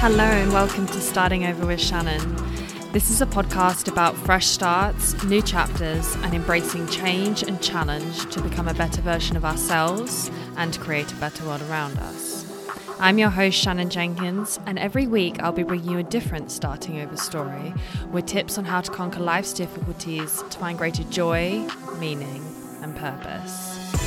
Hello, and welcome to Starting Over with Shannon. This is a podcast about fresh starts, new chapters, and embracing change and challenge to become a better version of ourselves and create a better world around us. I'm your host, Shannon Jenkins, and every week I'll be bringing you a different starting over story with tips on how to conquer life's difficulties to find greater joy, meaning, and purpose.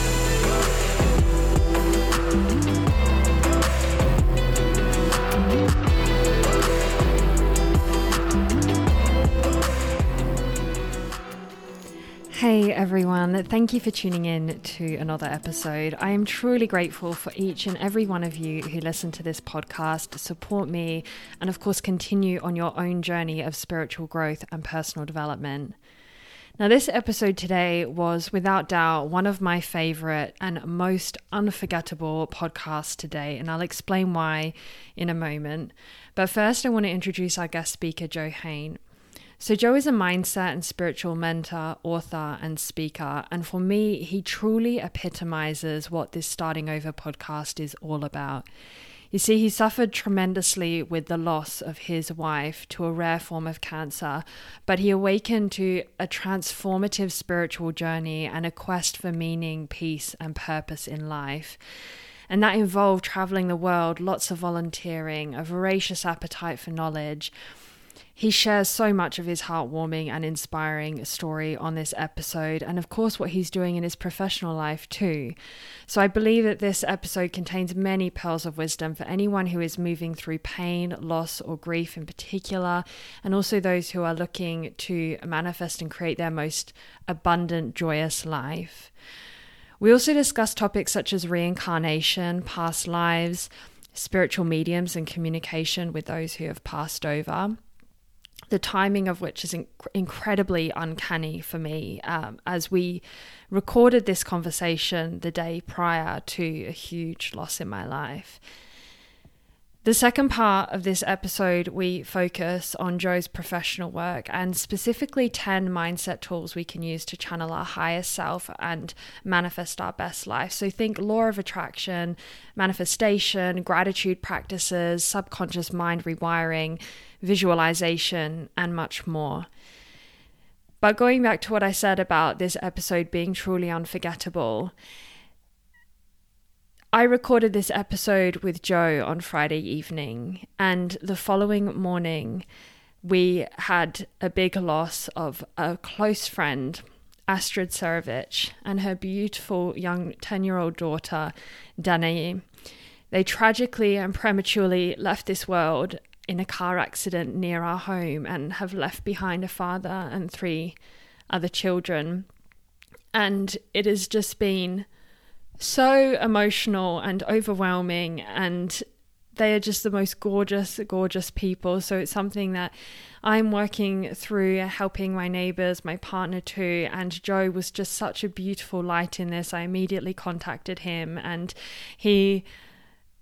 Hey everyone, thank you for tuning in to another episode. I am truly grateful for each and every one of you who listen to this podcast, support me, and of course continue on your own journey of spiritual growth and personal development. Now, this episode today was without doubt one of my favorite and most unforgettable podcasts today, and I'll explain why in a moment. But first, I want to introduce our guest speaker, Joe Hehn. So, Joe is a mindset and spiritual mentor, author, and speaker. And for me, he truly epitomizes what this Starting Over podcast is all about. You see, he suffered tremendously with the loss of his wife to a rare form of cancer, but he awakened to a transformative spiritual journey and a quest for meaning, peace, and purpose in life. And that involved traveling the world, lots of volunteering, a voracious appetite for knowledge he shares so much of his heartwarming and inspiring story on this episode, and of course, what he's doing in his professional life too. So, I believe that this episode contains many pearls of wisdom for anyone who is moving through pain, loss, or grief in particular, and also those who are looking to manifest and create their most abundant, joyous life. We also discuss topics such as reincarnation, past lives, spiritual mediums, and communication with those who have passed over the timing of which is inc- incredibly uncanny for me um, as we recorded this conversation the day prior to a huge loss in my life. The second part of this episode, we focus on Joe's professional work and specifically 10 mindset tools we can use to channel our higher self and manifest our best life. So, think law of attraction, manifestation, gratitude practices, subconscious mind rewiring, visualization, and much more. But going back to what I said about this episode being truly unforgettable, I recorded this episode with Joe on Friday evening, and the following morning, we had a big loss of a close friend, Astrid Cerovic, and her beautiful young 10 year old daughter, Danae. They tragically and prematurely left this world in a car accident near our home and have left behind a father and three other children. And it has just been so emotional and overwhelming and they are just the most gorgeous gorgeous people. So it's something that i'm working through helping my neighbors my partner too. And joe was just such a beautiful light in this. I immediately contacted him and he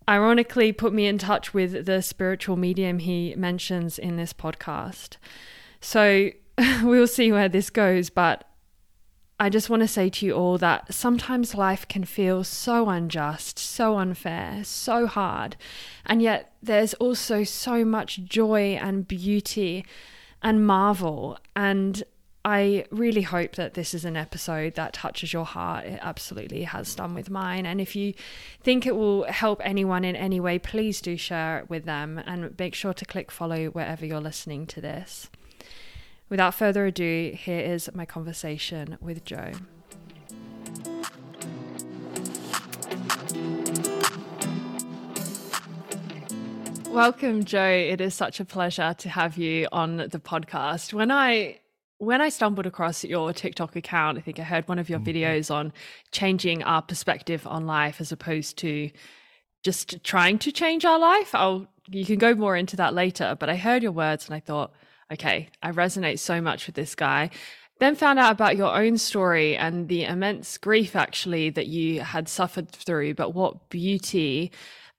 ironically put me in touch with the spiritual medium he mentions in this podcast so we'll see where this goes but I just want to say to you all that sometimes life can feel so unjust, so unfair, so hard, and yet there's also so much joy and beauty and marvel. And I really hope that this is an episode that touches your heart. It absolutely has done with mine. And if you think it will help anyone in any way, please do share it with them and make sure to click follow wherever you're listening to this. Without further ado, here is my conversation with Joe. Welcome, Joe. It is such a pleasure to have you on the podcast. When I when I stumbled across your TikTok account, I think I heard one of your mm-hmm. videos on changing our perspective on life as opposed to just trying to change our life. I'll you can go more into that later, but I heard your words and I thought, okay, I resonate so much with this guy. Then found out about your own story and the immense grief actually that you had suffered through, but what beauty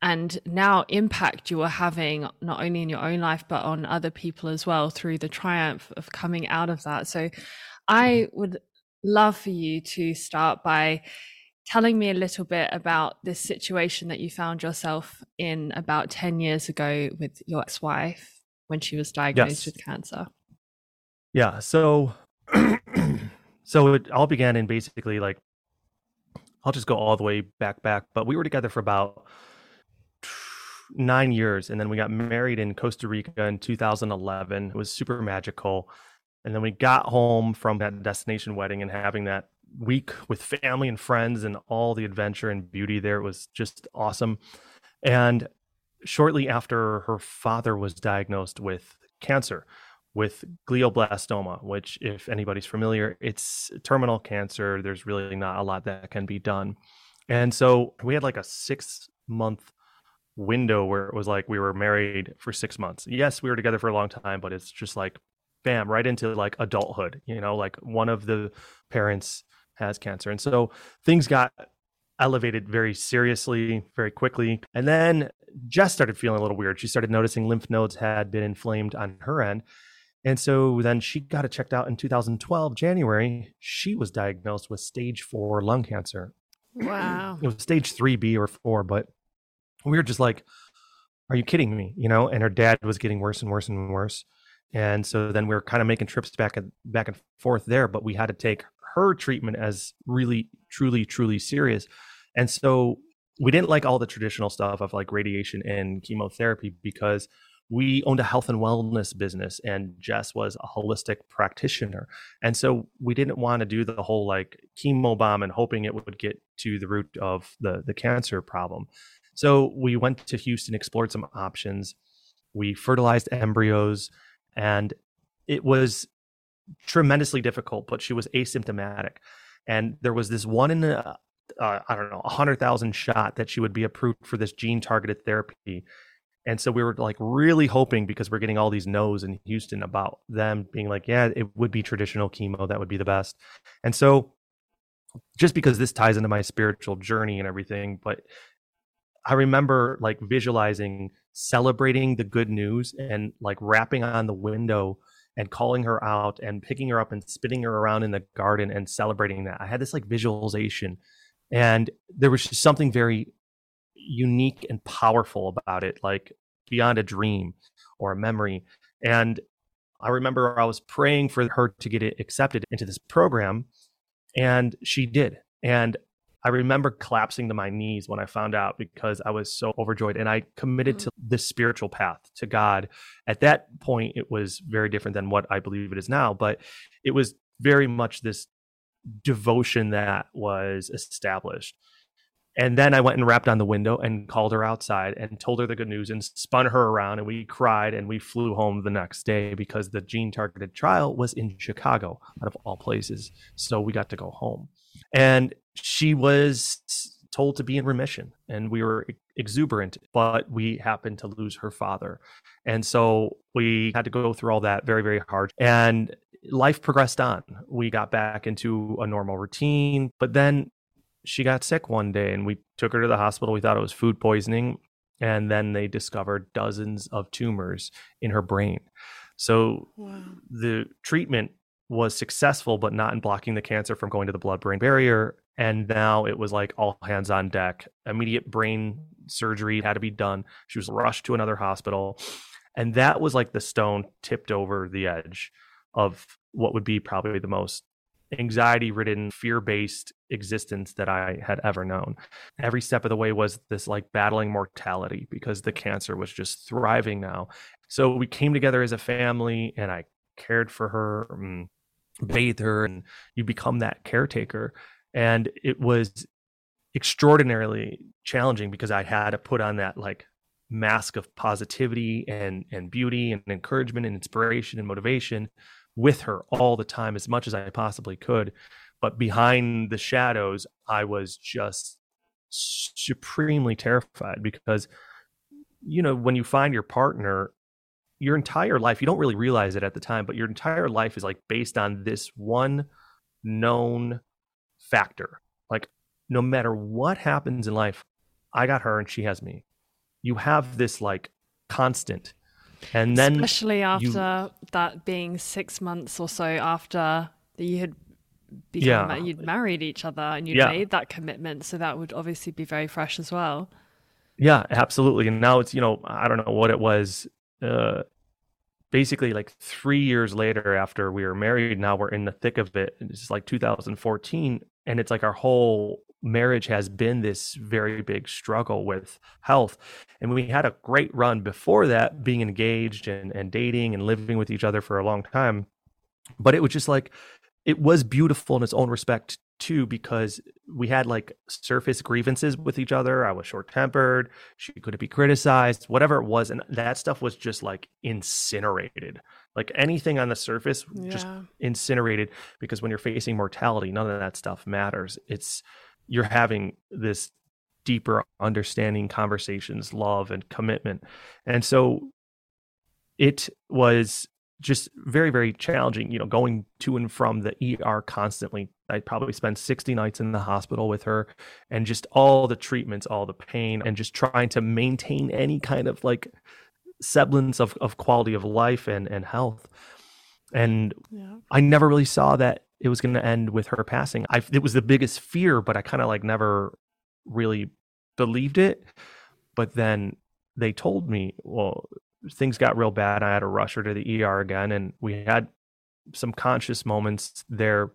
and now impact you are having not only in your own life but on other people as well through the triumph of coming out of that. So I mm-hmm. would love for you to start by telling me a little bit about this situation that you found yourself in about 10 years ago with your ex-wife when she was diagnosed yes. with cancer. Yeah, so so it all began in basically like I'll just go all the way back back, but we were together for about 9 years and then we got married in Costa Rica in 2011. It was super magical. And then we got home from that destination wedding and having that week with family and friends and all the adventure and beauty there. It was just awesome. And shortly after her father was diagnosed with cancer, with glioblastoma, which, if anybody's familiar, it's terminal cancer. There's really not a lot that can be done. And so we had like a six month window where it was like we were married for six months. Yes, we were together for a long time, but it's just like, bam, right into like adulthood, you know, like one of the parents has cancer. And so things got elevated very seriously, very quickly. And then Jess started feeling a little weird. She started noticing lymph nodes had been inflamed on her end. And so then she got it checked out in 2012, January. She was diagnosed with stage four lung cancer. Wow. It was stage 3B or four, but we were just like, are you kidding me? You know, and her dad was getting worse and worse and worse. And so then we were kind of making trips back and back and forth there, but we had to take her treatment as really, truly, truly serious. And so we didn't like all the traditional stuff of like radiation and chemotherapy because we owned a health and wellness business and Jess was a holistic practitioner. And so we didn't want to do the whole like chemo bomb and hoping it would get to the root of the, the cancer problem. So we went to Houston, explored some options. We fertilized embryos and it was tremendously difficult, but she was asymptomatic. And there was this one in a, uh, I don't know, a hundred thousand shot that she would be approved for this gene targeted therapy. And so we were like really hoping because we're getting all these no's in Houston about them being like, yeah, it would be traditional chemo. That would be the best. And so just because this ties into my spiritual journey and everything, but I remember like visualizing celebrating the good news and like rapping on the window and calling her out and picking her up and spinning her around in the garden and celebrating that. I had this like visualization and there was just something very unique and powerful about it, like beyond a dream or a memory. And I remember I was praying for her to get it accepted into this program and she did. And I remember collapsing to my knees when I found out because I was so overjoyed and I committed mm-hmm. to this spiritual path to God. At that point, it was very different than what I believe it is now, but it was very much this devotion that was established. And then I went and rapped on the window and called her outside and told her the good news and spun her around. And we cried and we flew home the next day because the gene targeted trial was in Chicago, out of all places. So we got to go home. And she was told to be in remission and we were exuberant, but we happened to lose her father. And so we had to go through all that very, very hard. And life progressed on. We got back into a normal routine, but then she got sick one day and we took her to the hospital. We thought it was food poisoning. And then they discovered dozens of tumors in her brain. So wow. the treatment was successful, but not in blocking the cancer from going to the blood brain barrier. And now it was like all hands on deck. Immediate brain surgery had to be done. She was rushed to another hospital. And that was like the stone tipped over the edge of what would be probably the most anxiety ridden, fear based existence that I had ever known. Every step of the way was this like battling mortality because the cancer was just thriving now. So we came together as a family and I cared for her, and bathed her, and you become that caretaker. And it was extraordinarily challenging because I had to put on that like mask of positivity and and beauty and encouragement and inspiration and motivation with her all the time as much as I possibly could. But behind the shadows, I was just supremely terrified because, you know, when you find your partner, your entire life, you don't really realize it at the time, but your entire life is like based on this one known factor. Like, no matter what happens in life, I got her and she has me. You have this like constant and then especially after you, that being six months or so after that you had become, yeah. you'd married each other and you'd yeah. made that commitment. So that would obviously be very fresh as well. Yeah, absolutely. And now it's, you know, I don't know what it was. Uh, basically like three years later after we were married now we're in the thick of it it's like 2014 and it's like our whole marriage has been this very big struggle with health. And we had a great run before that, being engaged and, and dating and living with each other for a long time. But it was just like, it was beautiful in its own respect too, because we had like surface grievances with each other. I was short tempered. She couldn't be criticized, whatever it was. And that stuff was just like incinerated. Like anything on the surface, yeah. just incinerated because when you're facing mortality, none of that stuff matters. It's, you're having this deeper understanding conversations love and commitment and so it was just very very challenging you know going to and from the er constantly i probably spent 60 nights in the hospital with her and just all the treatments all the pain and just trying to maintain any kind of like semblance of, of quality of life and and health and yeah. i never really saw that it was going to end with her passing. I it was the biggest fear, but I kind of like never really believed it. But then they told me, well, things got real bad. I had to rush her to the ER again, and we had some conscious moments there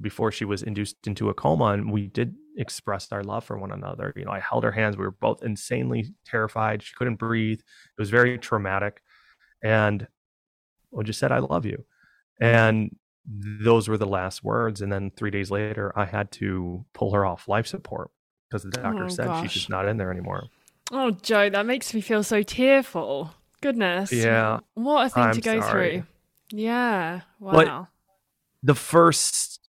before she was induced into a coma, and we did express our love for one another. You know, I held her hands. We were both insanely terrified. She couldn't breathe. It was very traumatic, and we just said, "I love you." And those were the last words. And then three days later, I had to pull her off life support because the doctor oh, said gosh. she's just not in there anymore. Oh, Joe, that makes me feel so tearful. Goodness. Yeah. What a thing I'm to go sorry. through. Yeah. Wow. But the first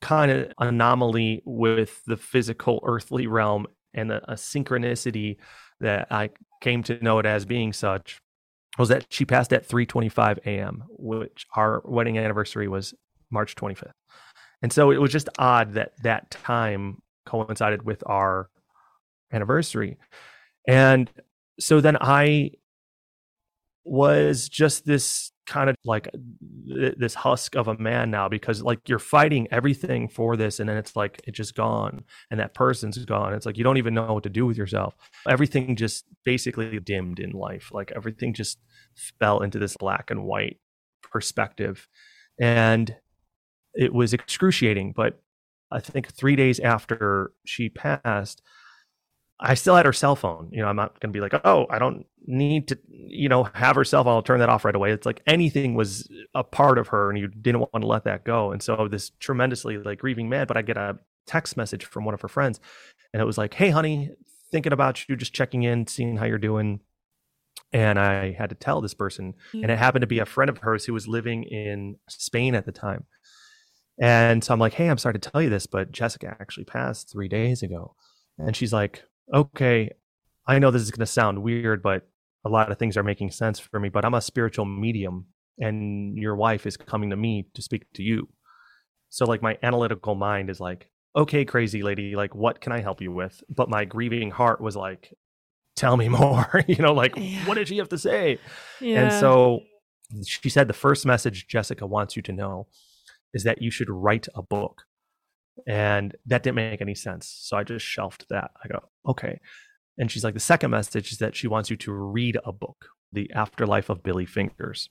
kind of anomaly with the physical earthly realm and a synchronicity that I came to know it as being such was that she passed at 3:25 a.m., which our wedding anniversary was March 25th. And so it was just odd that that time coincided with our anniversary. And so then I was just this kind of like this husk of a man now because like you're fighting everything for this and then it's like it's just gone and that person's gone. It's like you don't even know what to do with yourself. Everything just basically dimmed in life. Like everything just fell into this black and white perspective. And it was excruciating but i think 3 days after she passed I still had her cell phone. You know, I'm not going to be like, oh, I don't need to, you know, have her cell phone. I'll turn that off right away. It's like anything was a part of her and you didn't want to let that go. And so this tremendously like grieving man, but I get a text message from one of her friends and it was like, hey, honey, thinking about you, just checking in, seeing how you're doing. And I had to tell this person, and it mm. happened to be a friend of hers who was living in Spain at the time. And so I'm like, hey, I'm sorry to tell you this, but Jessica actually passed three days ago. And she's like, okay, I know this is going to sound weird, but a lot of things are making sense for me. But I'm a spiritual medium, and your wife is coming to me to speak to you. So, like, my analytical mind is like, okay, crazy lady, like, what can I help you with? But my grieving heart was like, tell me more, you know, like, yeah. what did she have to say? Yeah. And so she said, the first message Jessica wants you to know is that you should write a book. And that didn't make any sense. So I just shelved that. I go, okay. And she's like, the second message is that she wants you to read a book, The Afterlife of Billy Fingers.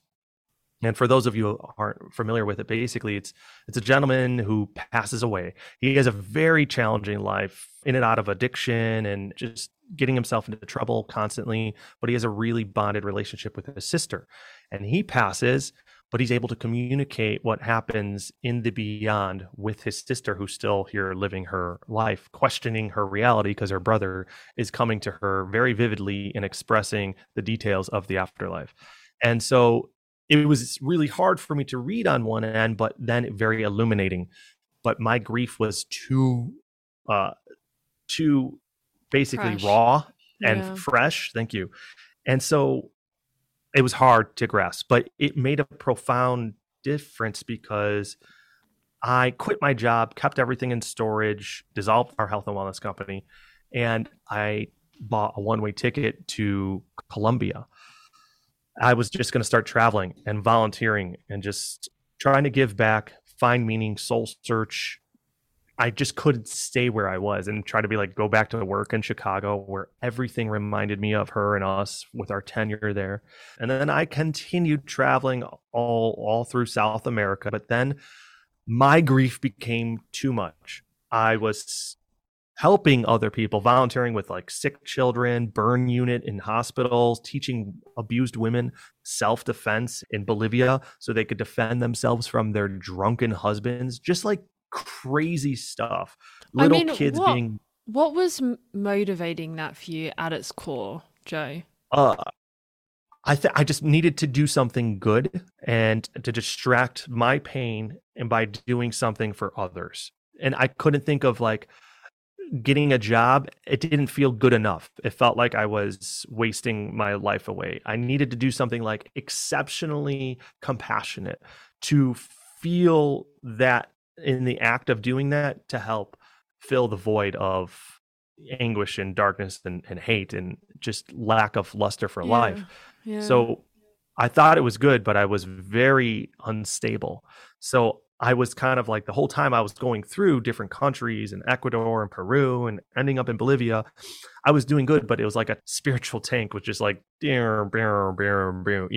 And for those of you who aren't familiar with it, basically it's it's a gentleman who passes away. He has a very challenging life, in and out of addiction and just getting himself into trouble constantly, but he has a really bonded relationship with his sister. And he passes but he's able to communicate what happens in the beyond with his sister who's still here living her life questioning her reality because her brother is coming to her very vividly and expressing the details of the afterlife and so it was really hard for me to read on one end but then very illuminating but my grief was too uh too basically fresh. raw and yeah. fresh thank you and so it was hard to grasp, but it made a profound difference because I quit my job, kept everything in storage, dissolved our health and wellness company, and I bought a one way ticket to Colombia. I was just going to start traveling and volunteering and just trying to give back find meaning, soul search. I just couldn't stay where I was and try to be like go back to work in Chicago where everything reminded me of her and us with our tenure there. And then I continued traveling all all through South America, but then my grief became too much. I was helping other people, volunteering with like sick children, burn unit in hospitals, teaching abused women self defense in Bolivia so they could defend themselves from their drunken husbands, just like crazy stuff. Little I mean, kids what, being. What was motivating that for you at its core, Joe? Uh, I th- I just needed to do something good and to distract my pain and by doing something for others. And I couldn't think of like getting a job, it didn't feel good enough. It felt like I was wasting my life away. I needed to do something like exceptionally compassionate to feel that in the act of doing that to help fill the void of anguish and darkness and, and hate and just lack of luster for yeah. life. Yeah. So I thought it was good, but I was very unstable. So I was kind of like the whole time I was going through different countries and Ecuador and Peru and ending up in Bolivia, I was doing good, but it was like a spiritual tank was just like, you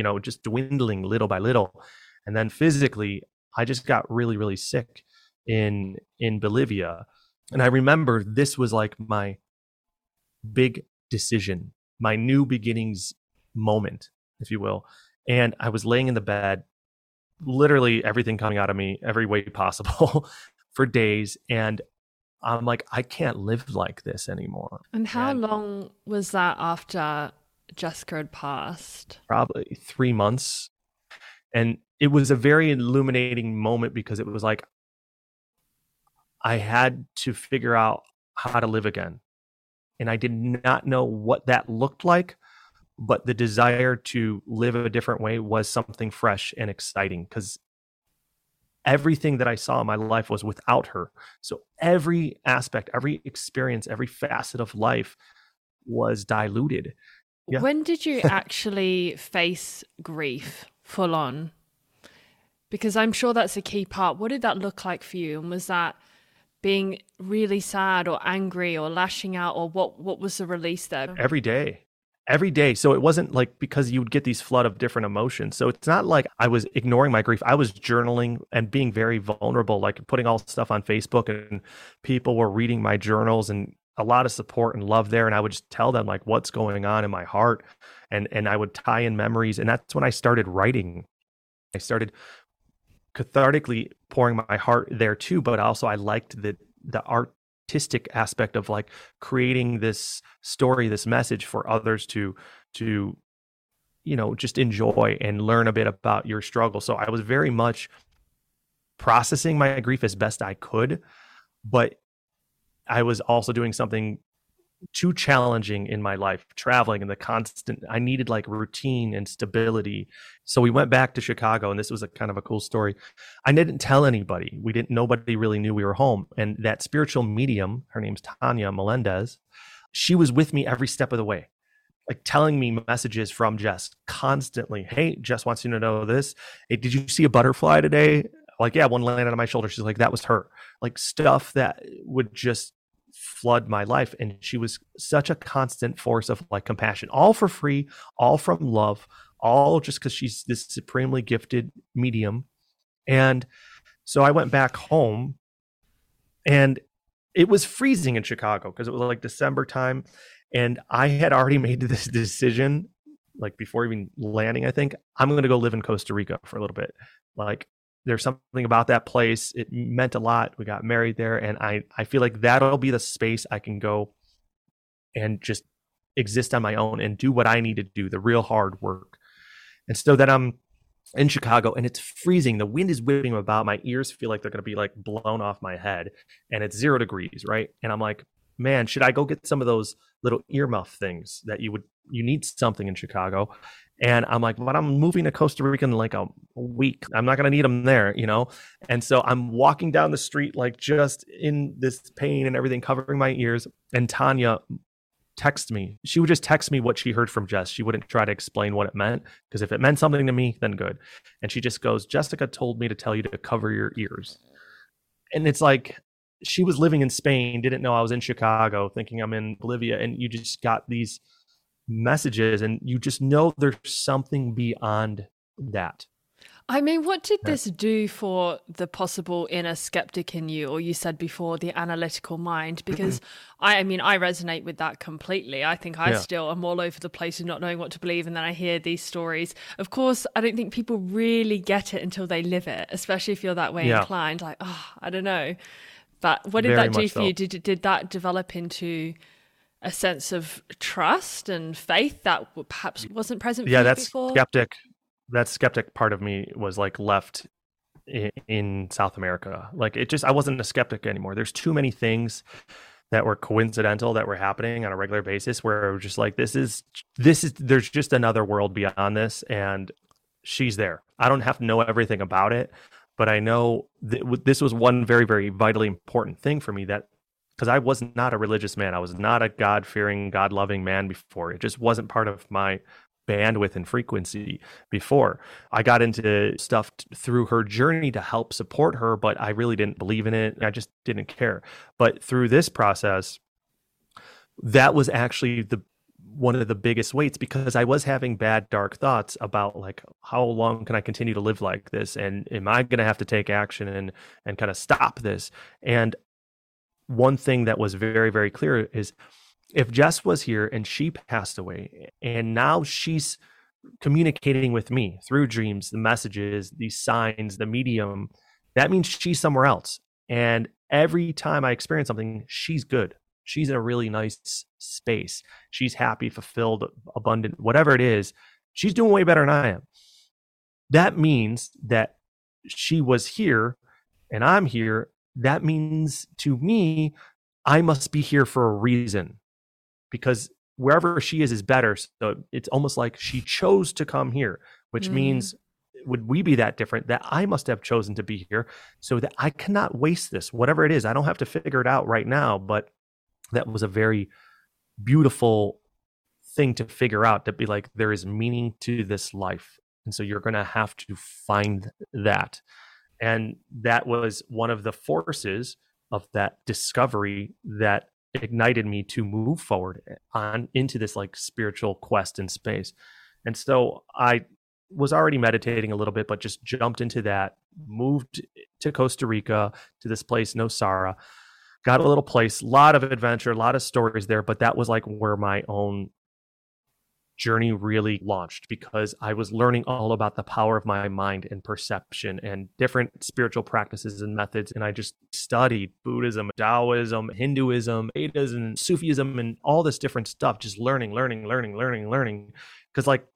know, just dwindling little by little. And then physically, I just got really, really sick in in Bolivia. And I remember this was like my big decision, my new beginnings moment, if you will. And I was laying in the bed literally everything coming out of me every way possible for days and i'm like i can't live like this anymore and how and long was that after jessica had passed probably three months and it was a very illuminating moment because it was like i had to figure out how to live again and i did not know what that looked like but the desire to live a different way was something fresh and exciting because everything that I saw in my life was without her. So every aspect, every experience, every facet of life was diluted. Yeah. When did you actually face grief full on? Because I'm sure that's a key part. What did that look like for you? And was that being really sad or angry or lashing out or what what was the release there? Every day every day. So it wasn't like because you would get these flood of different emotions. So it's not like I was ignoring my grief. I was journaling and being very vulnerable, like putting all stuff on Facebook and people were reading my journals and a lot of support and love there. And I would just tell them like what's going on in my heart. And and I would tie in memories. And that's when I started writing. I started cathartically pouring my heart there too. But also I liked the the artistic aspect of like creating this story this message for others to to you know just enjoy and learn a bit about your struggle so i was very much processing my grief as best i could but i was also doing something too challenging in my life traveling and the constant i needed like routine and stability. So we went back to chicago and this was a kind of a cool story. I didn't tell anybody. We didn't nobody really knew we were home. And that spiritual medium her name's tanya melendez she was with me every step of the way like telling me messages from jess constantly. Hey jess wants you to know this. Hey did you see a butterfly today? Like yeah one landed on my shoulder. She's like that was her. Like stuff that would just flood my life. And she was such a constant force of like compassion all for free all from love all just because she's this supremely gifted medium. And so i went back home and it was freezing in chicago because it was like december time and i had already made this decision like before even landing i think i'm going to go live in costa rica for a little bit. Like there's something about that place. It meant a lot. We got married there, and I I feel like that'll be the space I can go and just exist on my own and do what I need to do, the real hard work. And so that I'm in Chicago and it's freezing. The wind is whipping about. My ears feel like they're going to be like blown off my head, and it's zero degrees, right? And I'm like, man, should I go get some of those little earmuff things that you would you need something in Chicago? And I'm like, but I'm moving to Costa Rica in like a week. I'm not going to need them there, you know? And so I'm walking down the street, like just in this pain and everything, covering my ears. And Tanya text me. She would just text me what she heard from Jess. She wouldn't try to explain what it meant because if it meant something to me, then good. And she just goes, Jessica told me to tell you to cover your ears. And it's like she was living in Spain, didn't know I was in Chicago, thinking I'm in Bolivia. And you just got these messages and you just know there's something beyond that. I mean, what did this do for the possible inner skeptic in you, or you said before, the analytical mind? Because I, I mean, I resonate with that completely. I think I yeah. still am all over the place of not knowing what to believe, and then I hear these stories. Of course, I don't think people really get it until they live it, especially if you're that way yeah. inclined. Like, oh, I don't know. But what did Very that do for so. you? Did did that develop into a sense of trust and faith that perhaps wasn't present? yeah, that's before? skeptic that skeptic part of me was like left in, in South America. Like it just I wasn't a skeptic anymore. There's too many things that were coincidental that were happening on a regular basis where it was just like this is this is there's just another world beyond this and she's there. I don't have to know everything about it, but I know that this was one very very vitally important thing for me that because I was not a religious man. I was not a God fearing, God loving man before. It just wasn't part of my bandwidth and frequency before. I got into stuff t- through her journey to help support her, but I really didn't believe in it. I just didn't care. But through this process, that was actually the one of the biggest weights because I was having bad dark thoughts about like how long can I continue to live like this and am I going to have to take action and and kind of stop this and one thing that was very very clear is if Jess was here and she passed away and now she's communicating with me through dreams, the messages, these signs, the medium, that means she's somewhere else. And every time I experience something, she's good. She's in a really nice space. She's happy, fulfilled, abundant, whatever it is. She's doing way better than I am. That means that she was here and I'm here. That means to me, I must be here for a reason because wherever she is is better. So it's almost like she chose to come here, which mm. means would we be that different that I must have chosen to be here so that I cannot waste this, whatever it is. I don't have to figure it out right now, but that was a very beautiful thing to figure out to be like, there is meaning to this life. And so you're going to have to find that. And that was one of the forces of that discovery that ignited me to move forward on into this like spiritual quest in space. And so I was already meditating a little bit, but just jumped into that, moved to Costa Rica to this place, Nosara, got a little place, a lot of adventure, a lot of stories there, but that was like where my own journey really launched because I was learning all about the power of my mind and perception and different spiritual practices and methods. And I just studied Buddhism, Taoism, Hinduism, Vedas, and Sufism, and all this different stuff, just learning, learning, learning, learning, learning. Because, like,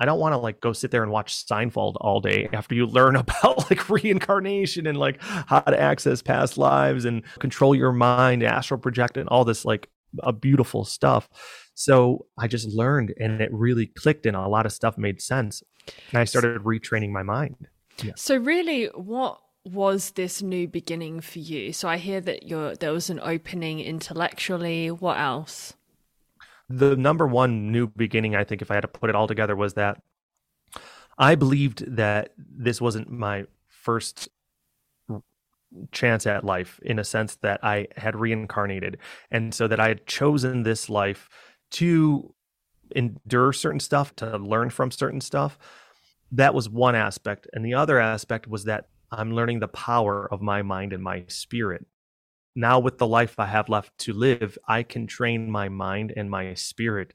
I don't want to like go sit there and watch Seinfeld all day after you learn about like reincarnation and like how to access past lives and control your mind, astral project, and all this like a beautiful stuff. So I just learned and it really clicked and a lot of stuff made sense. And I started retraining my mind. Yeah. So really what was this new beginning for you? So I hear that you're, there was an opening intellectually. What else? The number one new beginning, I think, if I had to put it all together, was that I believed that this wasn't my first chance at life in a sense that I had reincarnated. And so that I had chosen this life to endure certain stuff, to learn from certain stuff. That was one aspect. And the other aspect was that I'm learning the power of my mind and my spirit. Now, with the life I have left to live, I can train my mind and my spirit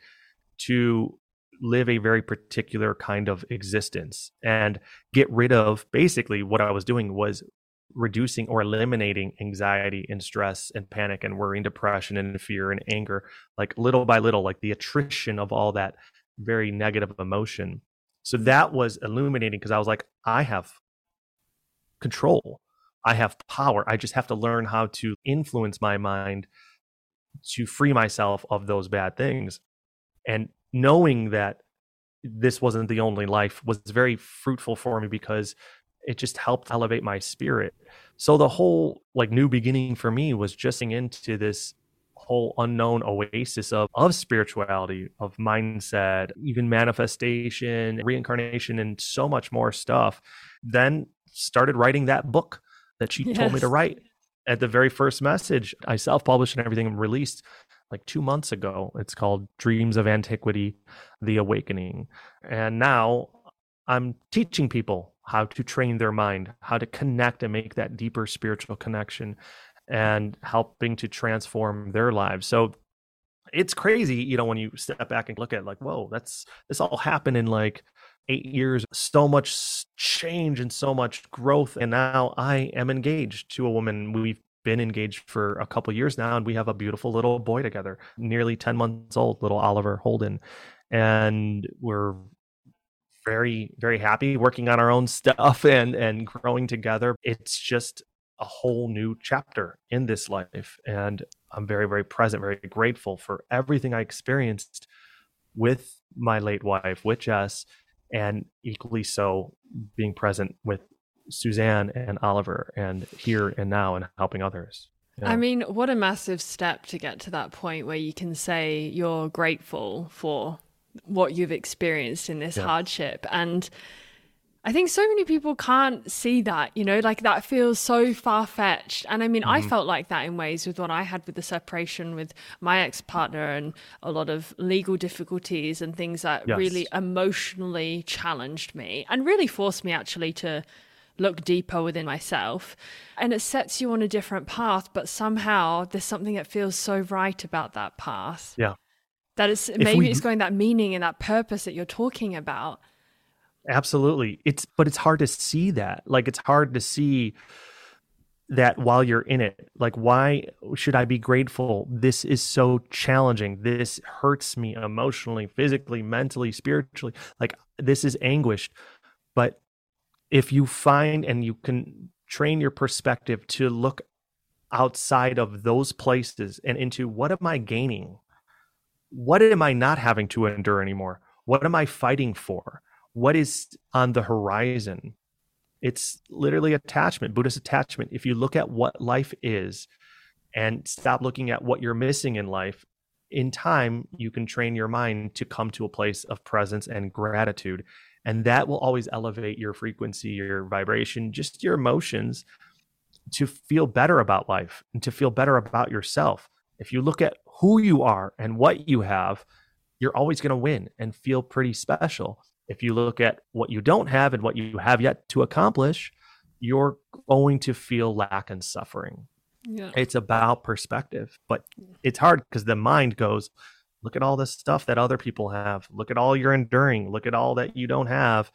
to live a very particular kind of existence and get rid of basically what I was doing was reducing or eliminating anxiety and stress and panic and worry and depression and fear and anger like little by little like the attrition of all that very negative emotion. So that was illuminating because i was like i have control. I have power. I just have to learn how to influence my mind to free myself of those bad things. And knowing that this wasn't the only life was very fruitful for me because it just helped elevate my spirit. So the whole like new beginning for me was just into this whole unknown oasis of, of spirituality, of mindset, even manifestation, reincarnation, and so much more stuff. Then started writing that book that she yes. told me to write at the very first message. I self published and everything and released like two months ago. It's called Dreams of Antiquity The Awakening. And now I'm teaching people how to train their mind, how to connect and make that deeper spiritual connection, and helping to transform their lives. So it's crazy, you know, when you step back and look at like, whoa, that's this all happened in like eight years, so much change and so much growth. And now I am engaged to a woman. We've been engaged for a couple years now, and we have a beautiful little boy together, nearly 10 months old, little Oliver Holden. And we're very, very happy working on our own stuff and and growing together. It's just a whole new chapter in this life. And I'm very, very present, very grateful for everything I experienced with my late wife, with Jess, and equally so being present with Suzanne and Oliver and here and now and helping others. Yeah. I mean, what a massive step to get to that point where you can say you're grateful for what you've experienced in this yeah. hardship. And I think so many people can't see that, you know, like that feels so far fetched. And I mean, mm-hmm. I felt like that in ways with what I had with the separation with my ex partner and a lot of legal difficulties and things that yes. really emotionally challenged me and really forced me actually to look deeper within myself. And it sets you on a different path, but somehow there's something that feels so right about that path. Yeah. That it's maybe we, it's going that meaning and that purpose that you're talking about. Absolutely. It's but it's hard to see that. Like it's hard to see that while you're in it. Like why should I be grateful? This is so challenging. This hurts me emotionally, physically, mentally, spiritually. Like this is anguished. But if you find and you can train your perspective to look outside of those places and into what am I gaining? What am I not having to endure anymore? What am I fighting for? What is on the horizon? It's literally attachment, Buddhist attachment. If you look at what life is and stop looking at what you're missing in life, in time, you can train your mind to come to a place of presence and gratitude and that will always elevate your frequency your vibration just your emotions to feel better about life and to feel better about yourself if you look at who you are and what you have you're always going to win and feel pretty special. If you look at what you don't have and what you have yet to accomplish you're going to feel lack and suffering. Yeah. it's about perspective but it's hard because the mind goes look at all the stuff that other people have. Look at all you're enduring. Look at all that you don't have.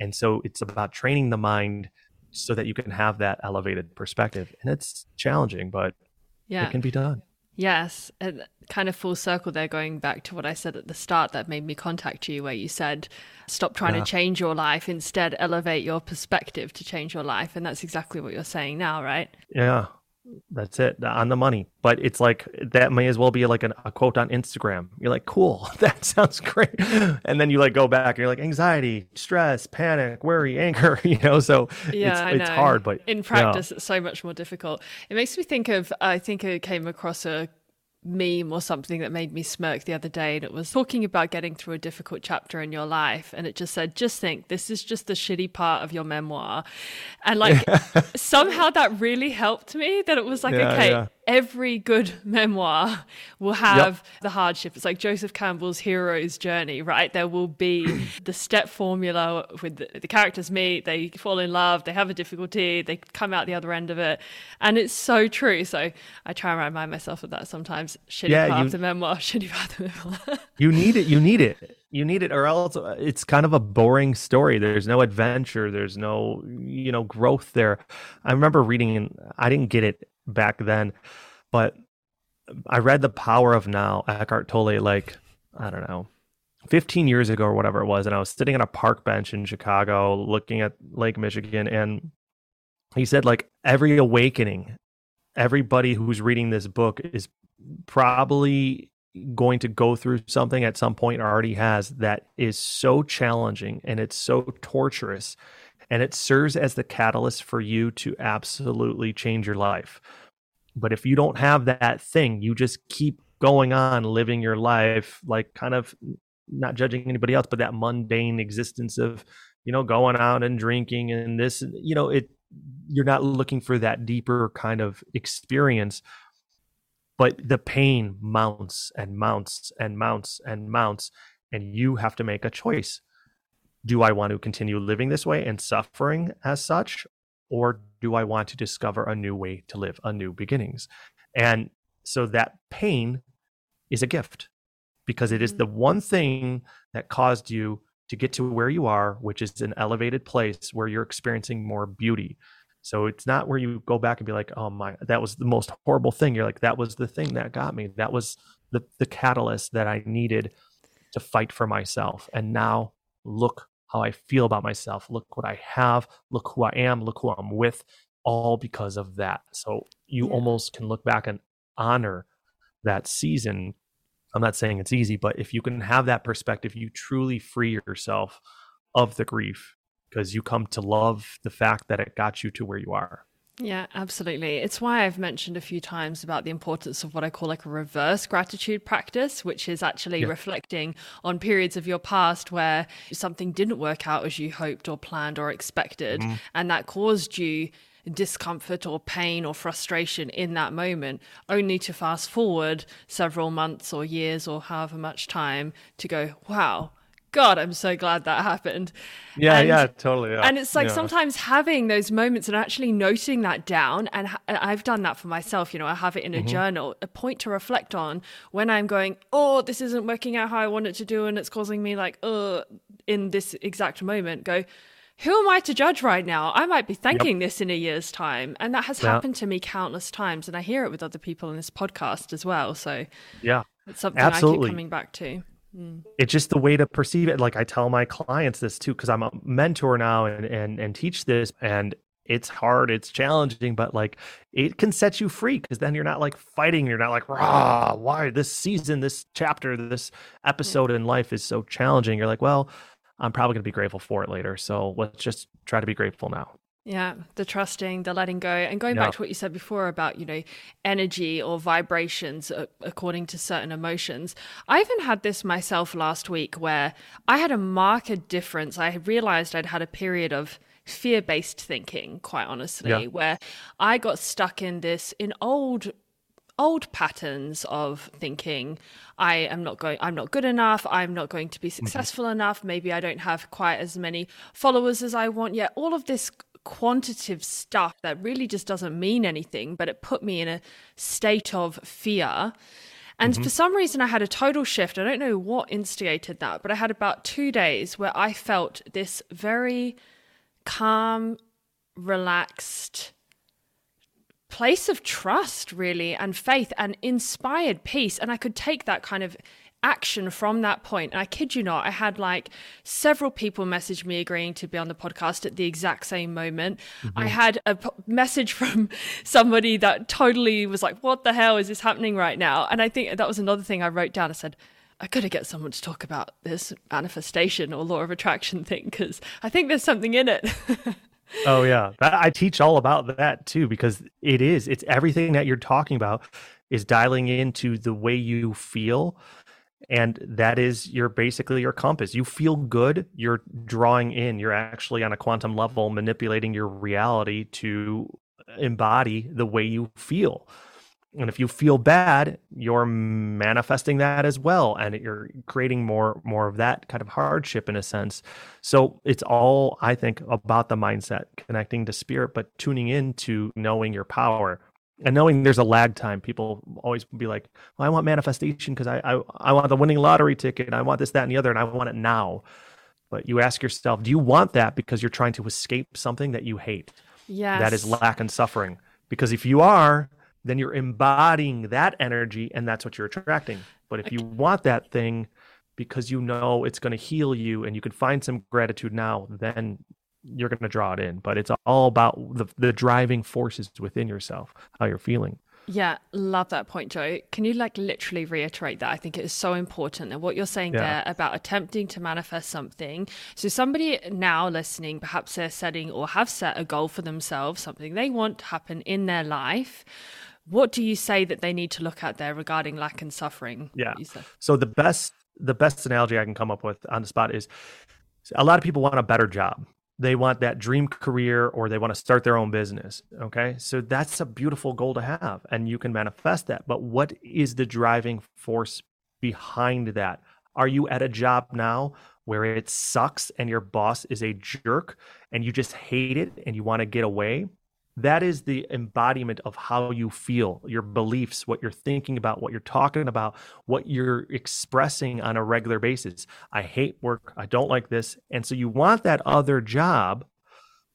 And so it's about training the mind so that you can have that elevated perspective. And it's challenging but yeah. it can be done yes and kind of full circle there going back to what i said at the start that made me contact you where you said stop trying yeah. to change your life instead elevate your perspective to change your life and that's exactly what you're saying now right yeah that's it on the money. But it's like that may as well be like an, a quote on Instagram. You're like, cool, that sounds great. And then you like go back and you're like anxiety, stress, panic, worry, anger, you know. So yeah, it's, it's hard, but in practice, it's so much more difficult. It makes me think of I think I came across a meme or something that made me smirk the other day and it was talking about getting through a difficult chapter in your life. And it just said just think this is just the shitty part of your memoir. And like somehow that really helped me that it was like yeah, okay yeah every good memoir will have yep. the hardship. It's like Joseph Campbell's hero's journey, right? There will be the step formula with the, the, characters meet, they fall in love, they have a difficulty, they come out the other end of it. And it's so true. So I try and remind myself of that sometimes. Shitty yeah, part you, of the memoir, shitty part of the memoir. you need it. You need it. You need it, or else uh, it's kind of a boring story. There's no adventure. There's no, you know, growth there. I remember reading, and I didn't get it back then. But I read The Power of Now, Eckhart Tolle, like, I don't know, 15 years ago or whatever it was. And I was sitting on a park bench in Chicago looking at Lake Michigan. And he said, like, every awakening, everybody who's reading this book is probably going to go through something at some point or already has that is so challenging and it's so torturous and it serves as the catalyst for you to absolutely change your life. But if you don't have that thing, you just keep going on living your life like kind of not judging anybody else, but that mundane existence of, you know, going out and drinking and this, you know, it you're not looking for that deeper kind of experience. But the pain mounts and mounts and mounts and mounts, and you have to make a choice. Do I want to continue living this way and suffering as such? Or do I want to discover a new way to live, a new beginnings? And so that pain is a gift because it is mm-hmm. the one thing that caused you to get to where you are, which is an elevated place where you're experiencing more beauty. So it's not where you go back and be like, oh my, that was the most horrible thing. You're like, that was the thing that got me. That was the, the catalyst that I needed to fight for myself. And now look how I feel about myself. Look what I have. Look who I am. Look who I'm with, all because of that. So you yeah. almost can look back and honor that season I'm not saying it's easy, but if you can have that perspective, you truly free yourself of the grief because you come to love the fact that it got you to where you are. Yeah, absolutely. It's why I've mentioned a few times about the importance of what I call like a reverse gratitude practice, which is actually yeah. reflecting on periods of your past where something didn't work out as you hoped or planned or expected. Mm-hmm. And that caused you discomfort or pain or frustration in that moment, only to fast forward several months or years or however much time to go, wow, God, I'm so glad that happened. Yeah, and, yeah, totally. Yeah. And it's like yeah. sometimes having those moments and actually noting that down. And I've done that for myself. You know, I have it in a mm-hmm. journal, a point to reflect on when I'm going, oh, this isn't working out how I want it to do. And it's causing me like, oh, in this exact moment, go, who am I to judge right now? I might be thanking yep. this in a year's time. And that has yeah. happened to me countless times. And I hear it with other people in this podcast as well. So, yeah, it's something Absolutely. I keep coming back to. Mm. It's just the way to perceive it. Like I tell my clients this too, because I'm a mentor now and, and, and teach this. And it's hard, it's challenging, but like it can set you free because then you're not like fighting. You're not like, rah, why this season, this chapter, this episode in life is so challenging. You're like, well, I'm probably going to be grateful for it later. So let's just try to be grateful now. Yeah, the trusting, the letting go, and going yeah. back to what you said before about, you know, energy or vibrations according to certain emotions. I even had this myself last week where I had a marked difference. I realized I'd had a period of fear based thinking, quite honestly, yeah. where I got stuck in this in old old patterns of thinking i am not going i'm not good enough i'm not going to be mm-hmm. successful mm-hmm. enough maybe i don't have quite as many followers as i want yet all of this quantitative stuff that really just doesn't mean anything but it put me in a state of fear and mm-hmm. for some reason, I had a total shift. I don't know what instigated that, but I had about two days where I felt this very calm, relaxed, place of trust, really, and faith and inspired peace. And I could take that kind of action from that point. And I kid you not, I had like several people message me agreeing to be on the podcast at the exact same moment. Mm-hmm. I had a p- message from somebody that totally was like, What the hell is this happening right now? And I think that was another thing I wrote down. I said, I gotta get someone to talk about this manifestation or law of attraction thing because I think there's something in it. oh yeah i teach all about that too because it is it's everything that you're talking about is dialing into the way you feel and that is your basically your compass. You feel good. You're drawing in. You're actually on a quantum level manipulating your reality to embody the way you feel. And if you feel bad you're manifesting that as well. And you're creating more more of that kind of hardship in a sense. So it's all i think about the mindset connecting to spirit but tuning in to knowing your power and knowing there's a lag time people always be like well, i want manifestation because I, I i want the winning lottery ticket i want this that and the other and i want it now. But you ask yourself do you want that because you're trying to escape something that you hate? Yes that is lack and suffering. Because if you are then you're embodying that energy and that's what you're attracting. But if you want that thing because you know it's going to heal you and you can find some gratitude now, then you're going to draw it in. But it's all about the, the driving forces within yourself, how you're feeling. Yeah, love that point, Joe. Can you like literally reiterate that? I think it is so important and what you're saying yeah. there about attempting to manifest something. So somebody now listening, perhaps they're setting or have set a goal for themselves, something they want to happen in their life what do you say that they need to look at there regarding lack and suffering? Yeah. So the best the best analogy I can come up with on the spot is a lot of people want a better job. They want that dream career or they want to start their own business. Okay. So that's a beautiful goal to have and you can manifest that. But what is the driving force behind that? Are you at a job now where it sucks and your boss is a jerk and you just hate it and you want to get away? That is the embodiment of how you feel your beliefs what you're thinking about what you're talking about what you're expressing on a regular basis. I hate work. I don't like this. And so you want that other job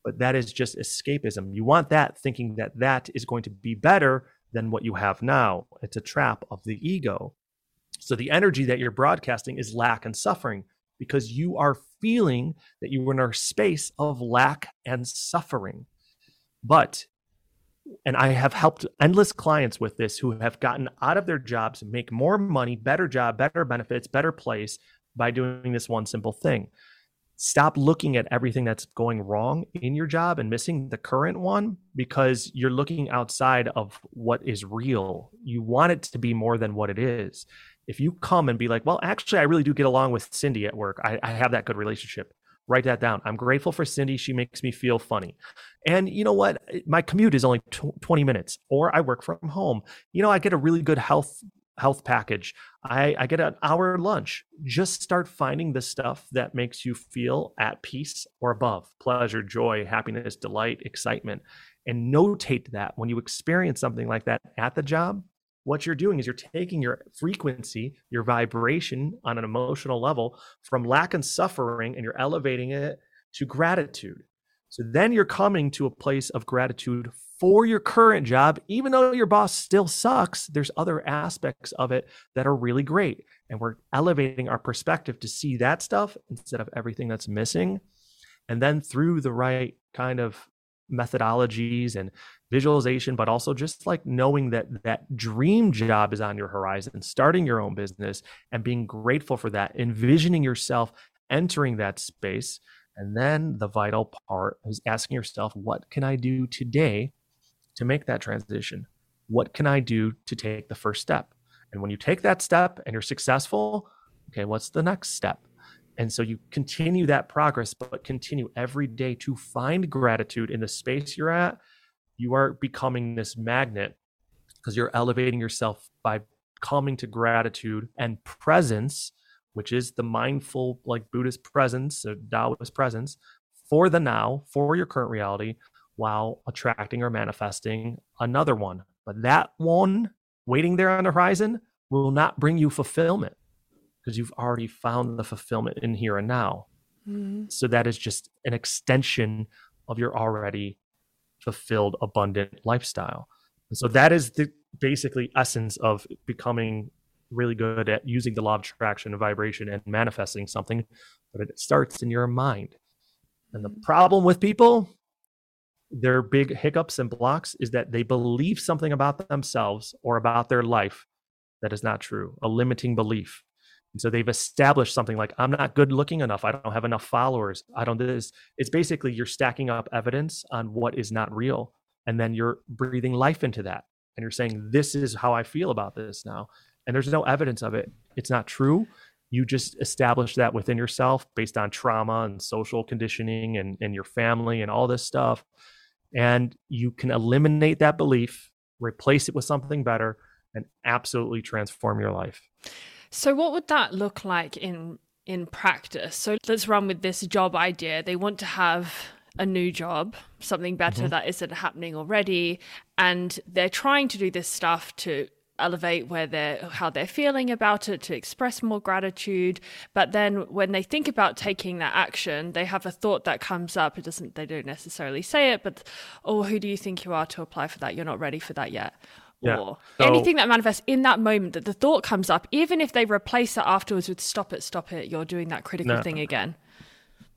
but that is just escapism. You want that thinking that that is going to be better than what you have now. It's a trap of the ego. So the energy that you're broadcasting is lack and suffering because you are feeling that you are in a space of lack and suffering but, and I have helped endless clients with this who have gotten out of their jobs, make more money, better job, better benefits, better place by doing this one simple thing. Stop looking at everything that's going wrong in your job and missing the current one because you're looking outside of what is real. You want it to be more than what it is. If you come and be like, well, actually, I really do get along with Cindy at work, I, I have that good relationship write that down. I'm grateful for Cindy. She makes me feel funny. And you know what? My commute is only 20 minutes, or I work from home. You know, I get a really good health health package. I, I get an hour lunch. Just start finding the stuff that makes you feel at peace or above pleasure, joy, happiness, delight, excitement, and notate that when you experience something like that at the job what you're doing is you're taking your frequency, your vibration on an emotional level from lack and suffering, and you're elevating it to gratitude. So then you're coming to a place of gratitude for your current job, even though your boss still sucks, there's other aspects of it that are really great. And we're elevating our perspective to see that stuff instead of everything that's missing. And then through the right kind of methodologies and visualization, but also just like knowing that that dream job is on your horizon, starting your own business and being grateful for that, envisioning yourself entering that space. And then the vital part is asking yourself, what can I do today to make that transition? What can I do to take the first step? And when you take that step and you're successful, okay, what's the next step? And so you continue that progress, but continue every day to find gratitude in the space you're at. You are becoming this magnet because you're elevating yourself by coming to gratitude and presence, which is the mindful, like Buddhist presence, or Taoist presence for the now, for your current reality, while attracting or manifesting another one. But that one waiting there on the horizon will not bring you fulfillment because you've already found the fulfillment in here and now. Mm-hmm. So that is just an extension of your already fulfilled, abundant lifestyle. And so that is the basically essence of becoming really good at using the law of attraction and vibration and manifesting something, but it starts in your mind. And the problem with people, their big hiccups and blocks is that they believe something about themselves or about their life that is not true, a limiting belief. And so they've established something like, I'm not good looking enough. I don't have enough followers. I don't do this. It's basically you're stacking up evidence on what is not real. And then you're breathing life into that. And you're saying, this is how I feel about this now. And there's no evidence of it. It's not true. You just establish that within yourself based on trauma and social conditioning and, and your family and all this stuff. And you can eliminate that belief, replace it with something better, and absolutely transform your life. So what would that look like in in practice? So let's run with this job idea. They want to have a new job, something better mm-hmm. that isn't happening already, and they're trying to do this stuff to elevate where they're how they're feeling about it to express more gratitude but then when they think about taking that action they have a thought that comes up it doesn't they don't necessarily say it but oh who do you think you are to apply for that you're not ready for that yet yeah. or so, anything that manifests in that moment that the thought comes up, even if they replace it afterwards with stop it, stop it, you're doing that critical no. thing again.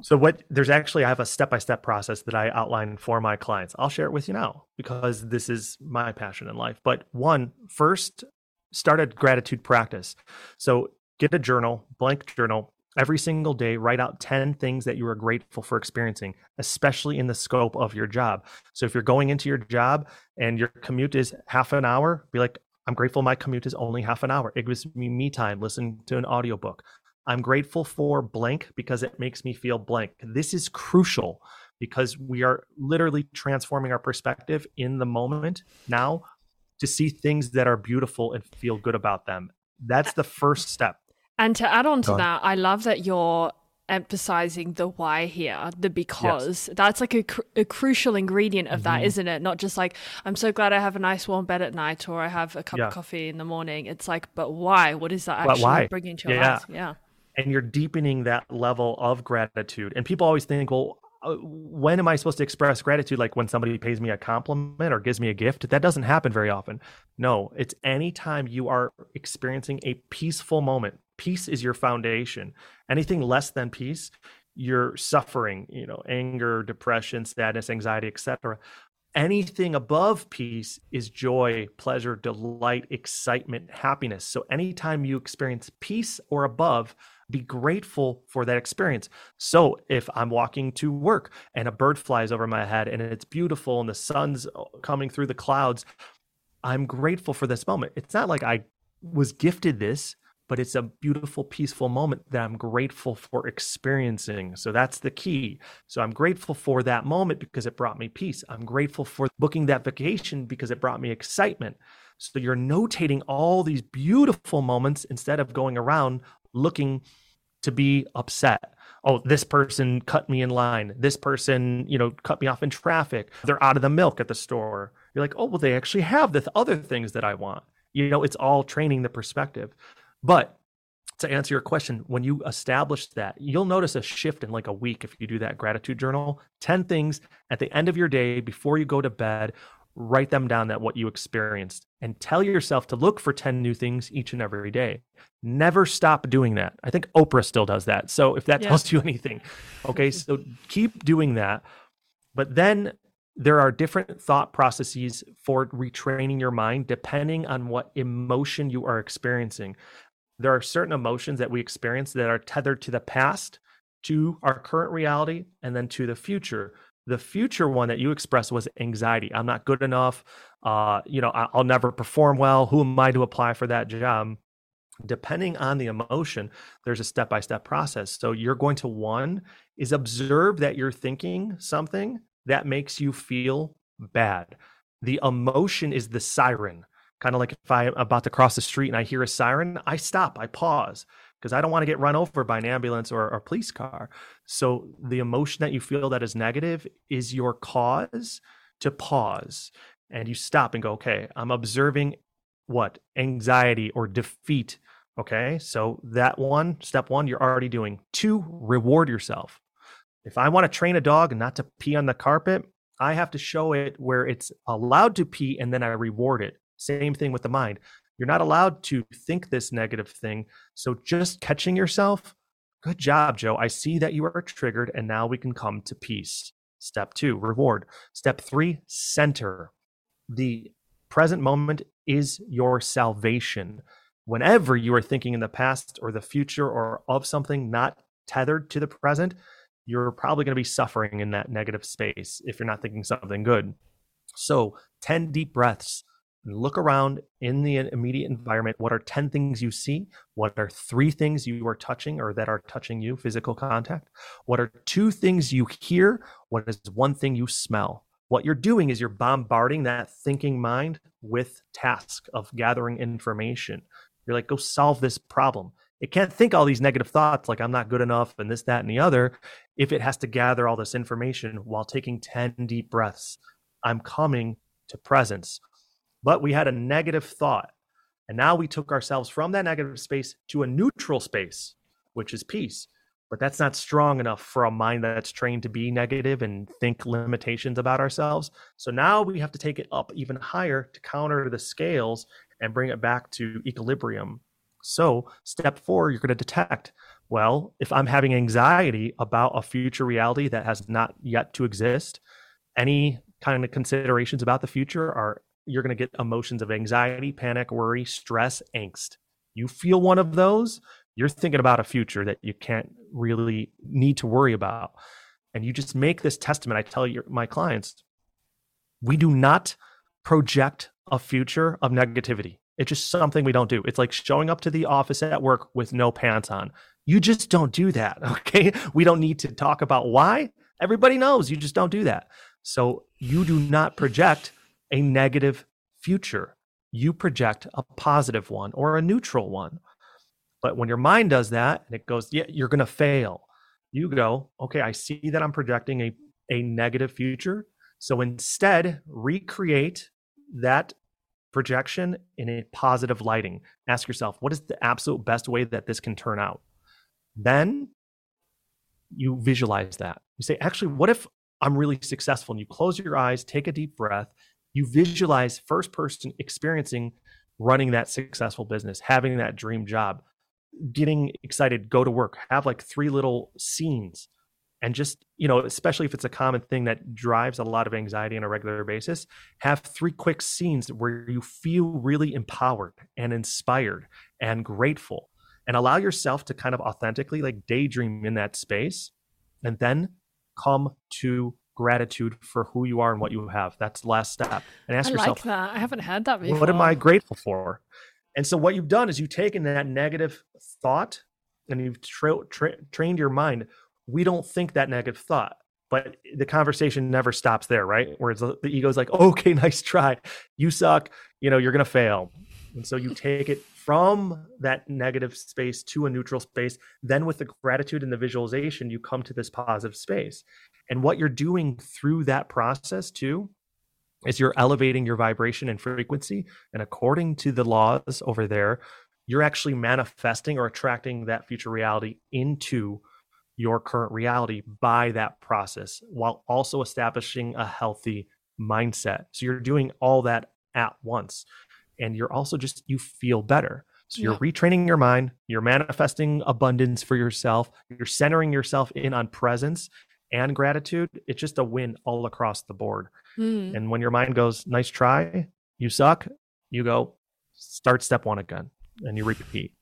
So what there's actually I have a step-by-step process that I outline for my clients. I'll share it with you now because this is my passion in life. But one, first start a gratitude practice. So get a journal, blank journal, every single day write out 10 things that you are grateful for experiencing especially in the scope of your job. So if you're going into your job and your commute is half an hour be like i'm grateful my commute is only half an hour. It gives me me time listen to an audiobook. I'm grateful for blank because it makes me feel blank. This is crucial because we are literally transforming our perspective in the moment now to see things that are beautiful and feel good about them. That's uh the first step and to add on to that, I love that you're emphasizing the why here, the because. Yes. That's like a, cr- a, crucial ingredient of that, mm-hmm. not it? Not just like, I'm so glad I have a nice warm bed at night or I have a cup yeah. of coffee in the morning. It's like, but why? What is that actually why? bringing to your yeah. life? Yeah. And you're deepening that level of gratitude. And people always think, well, uh, when am I supposed to express gratitude? Like when somebody pays me a compliment or gives me a gift? That doesn't happen very often. No, it's anytime you are experiencing a peaceful moment. Peace is your foundation. Anything less than peace, you're suffering, you know, anger, depression, sadness, anxiety, etc. Anything above peace is joy, pleasure, delight, excitement, happiness. So anytime you experience peace or above, be grateful for that experience. So if I'm walking to work and a bird flies over my head and it's beautiful and the sun's uh, coming through the clouds, I'm grateful for this moment. It's not like I was gifted this, but it's a beautiful, peaceful moment that I'm grateful for experiencing. So that's the key. So I'm grateful for that moment because it brought me peace. I'm grateful for booking that vacation because it brought me excitement. So you're notating all these beautiful moments instead of going around looking to be upset. Oh, this person cut me in line. This person, you know, cut me off in traffic. They're out of the milk at the store. You're like, oh, well, they actually have the other things that I want. You know, it's all training the perspective. But to answer your question, when you establish that, you'll notice a shift in like a week if you do that gratitude journal. 10 things at the end of your day before you go to bed write them down that what you experienced and tell yourself to look for 10 new things each and every day. Never stop doing that. I think oprah still does that. So if that yeah. tells you anything okay? So keep doing that. But then there are different thought processes for retraining your mind depending on what emotion you are experiencing there are certain emotions that we experience that are tethered to the past to our current reality and then to the future the future one that you expressed was anxiety. I'm not good enough. Uh, you know, I'll never perform well. Who am I to apply for that job? Depending on the emotion, there's a step by step process. So you're going to one is observe that you're thinking something that makes you feel bad. The emotion is the siren. Kind of like if I'm about to cross the street and I hear a siren, I stop, I pause because I don't want to get run over by an ambulance or a police car. So the emotion that you feel that is negative is your cause to pause and you stop and go, okay, I'm observing what anxiety or defeat. Okay. So that one, step one, you're already doing. Two, reward yourself. If I want to train a dog not to pee on the carpet, I have to show it where it's allowed to pee and then I reward it. Same thing with the mind. You're not allowed to think this negative thing. So just catching yourself, good job, Joe. I see that you are triggered, and now we can come to peace. Step two, reward. Step three, center. The present moment is your salvation. Whenever you are thinking in the past or the future or of something not tethered to the present, you're probably going to be suffering in that negative space if you're not thinking something good. So, 10 deep breaths look around in the immediate environment. What are 10 things you see? What are three things you are touching or that are touching you, physical contact? What are two things you hear? What is one thing you smell? What you're doing is you're bombarding that thinking mind with task of gathering information. You're like, go solve this problem. It can't think all these negative thoughts like I'm not good enough and this, that, and the other if it has to gather all this information while taking 10 deep breaths. I'm coming to presence but we had a negative thought. And now we took ourselves from that negative space to a neutral space, which is peace. But that's not strong enough for a mind that's trained to be negative and think limitations about ourselves. So now we have to take it up even higher to counter the scales and bring it back to equilibrium. So, step four, you're going to detect well, if I'm having anxiety about a future reality that has not yet to exist, any kind of considerations about the future are you're going to get emotions of anxiety, panic, worry, stress, angst. You feel one of those, You're thinking about a future that you can't really need to worry about. And you just make this testament. I tell your, my clients, we do not project a future of negativity. It's just something we don't do. It's like showing up to the office at work with no pants on. You just don't do that. Okay. We don't need to talk about why. Everybody knows you just don't do that. So you do not project a negative future. You project a positive one or a neutral one. But when your mind does that and it goes, yeah, you're going to fail, you go, okay, I see that I'm projecting a, a negative future. So instead, recreate that projection in a positive lighting. Ask yourself, what is the absolute best way that this can turn out? Then you visualize that. You say, actually, what if I'm really successful? And you close your eyes, take a deep breath, you visualize first person experiencing running that successful business, having that dream job, getting excited, go to work, have like three little scenes. And just, you know, especially if it's a common thing that drives a lot of anxiety on a regular basis, have three quick scenes where you feel really empowered and inspired and grateful and allow yourself to kind of authentically like daydream in that space and then come to gratitude for who you are and what you have. That's the last step. And ask I yourself, like that. I haven't had that before. what am I grateful for? And so what you've done is you've taken that negative thought and you've tra- tra- trained your mind. We don't think that negative thought, but the conversation never stops there, right? Whereas the, the ego's like, okay, nice try. You suck. You know, you're going to fail. And so you take it from that negative space to a neutral space. Then with the gratitude and the visualization, you come to this positive space. And what you're doing through that process too is you're elevating your vibration and frequency. And according to the laws over there, you're actually manifesting or attracting that future reality into your current reality by that process while also establishing a healthy mindset. So you're doing all that at once. And you're also just, you feel better. So you're yeah. retraining your mind, you're manifesting abundance for yourself, you're centering yourself in on presence and gratitude. It's just a win all across the board. Mm. And when your mind goes, nice try, you suck, you go, start step one again, and you repeat.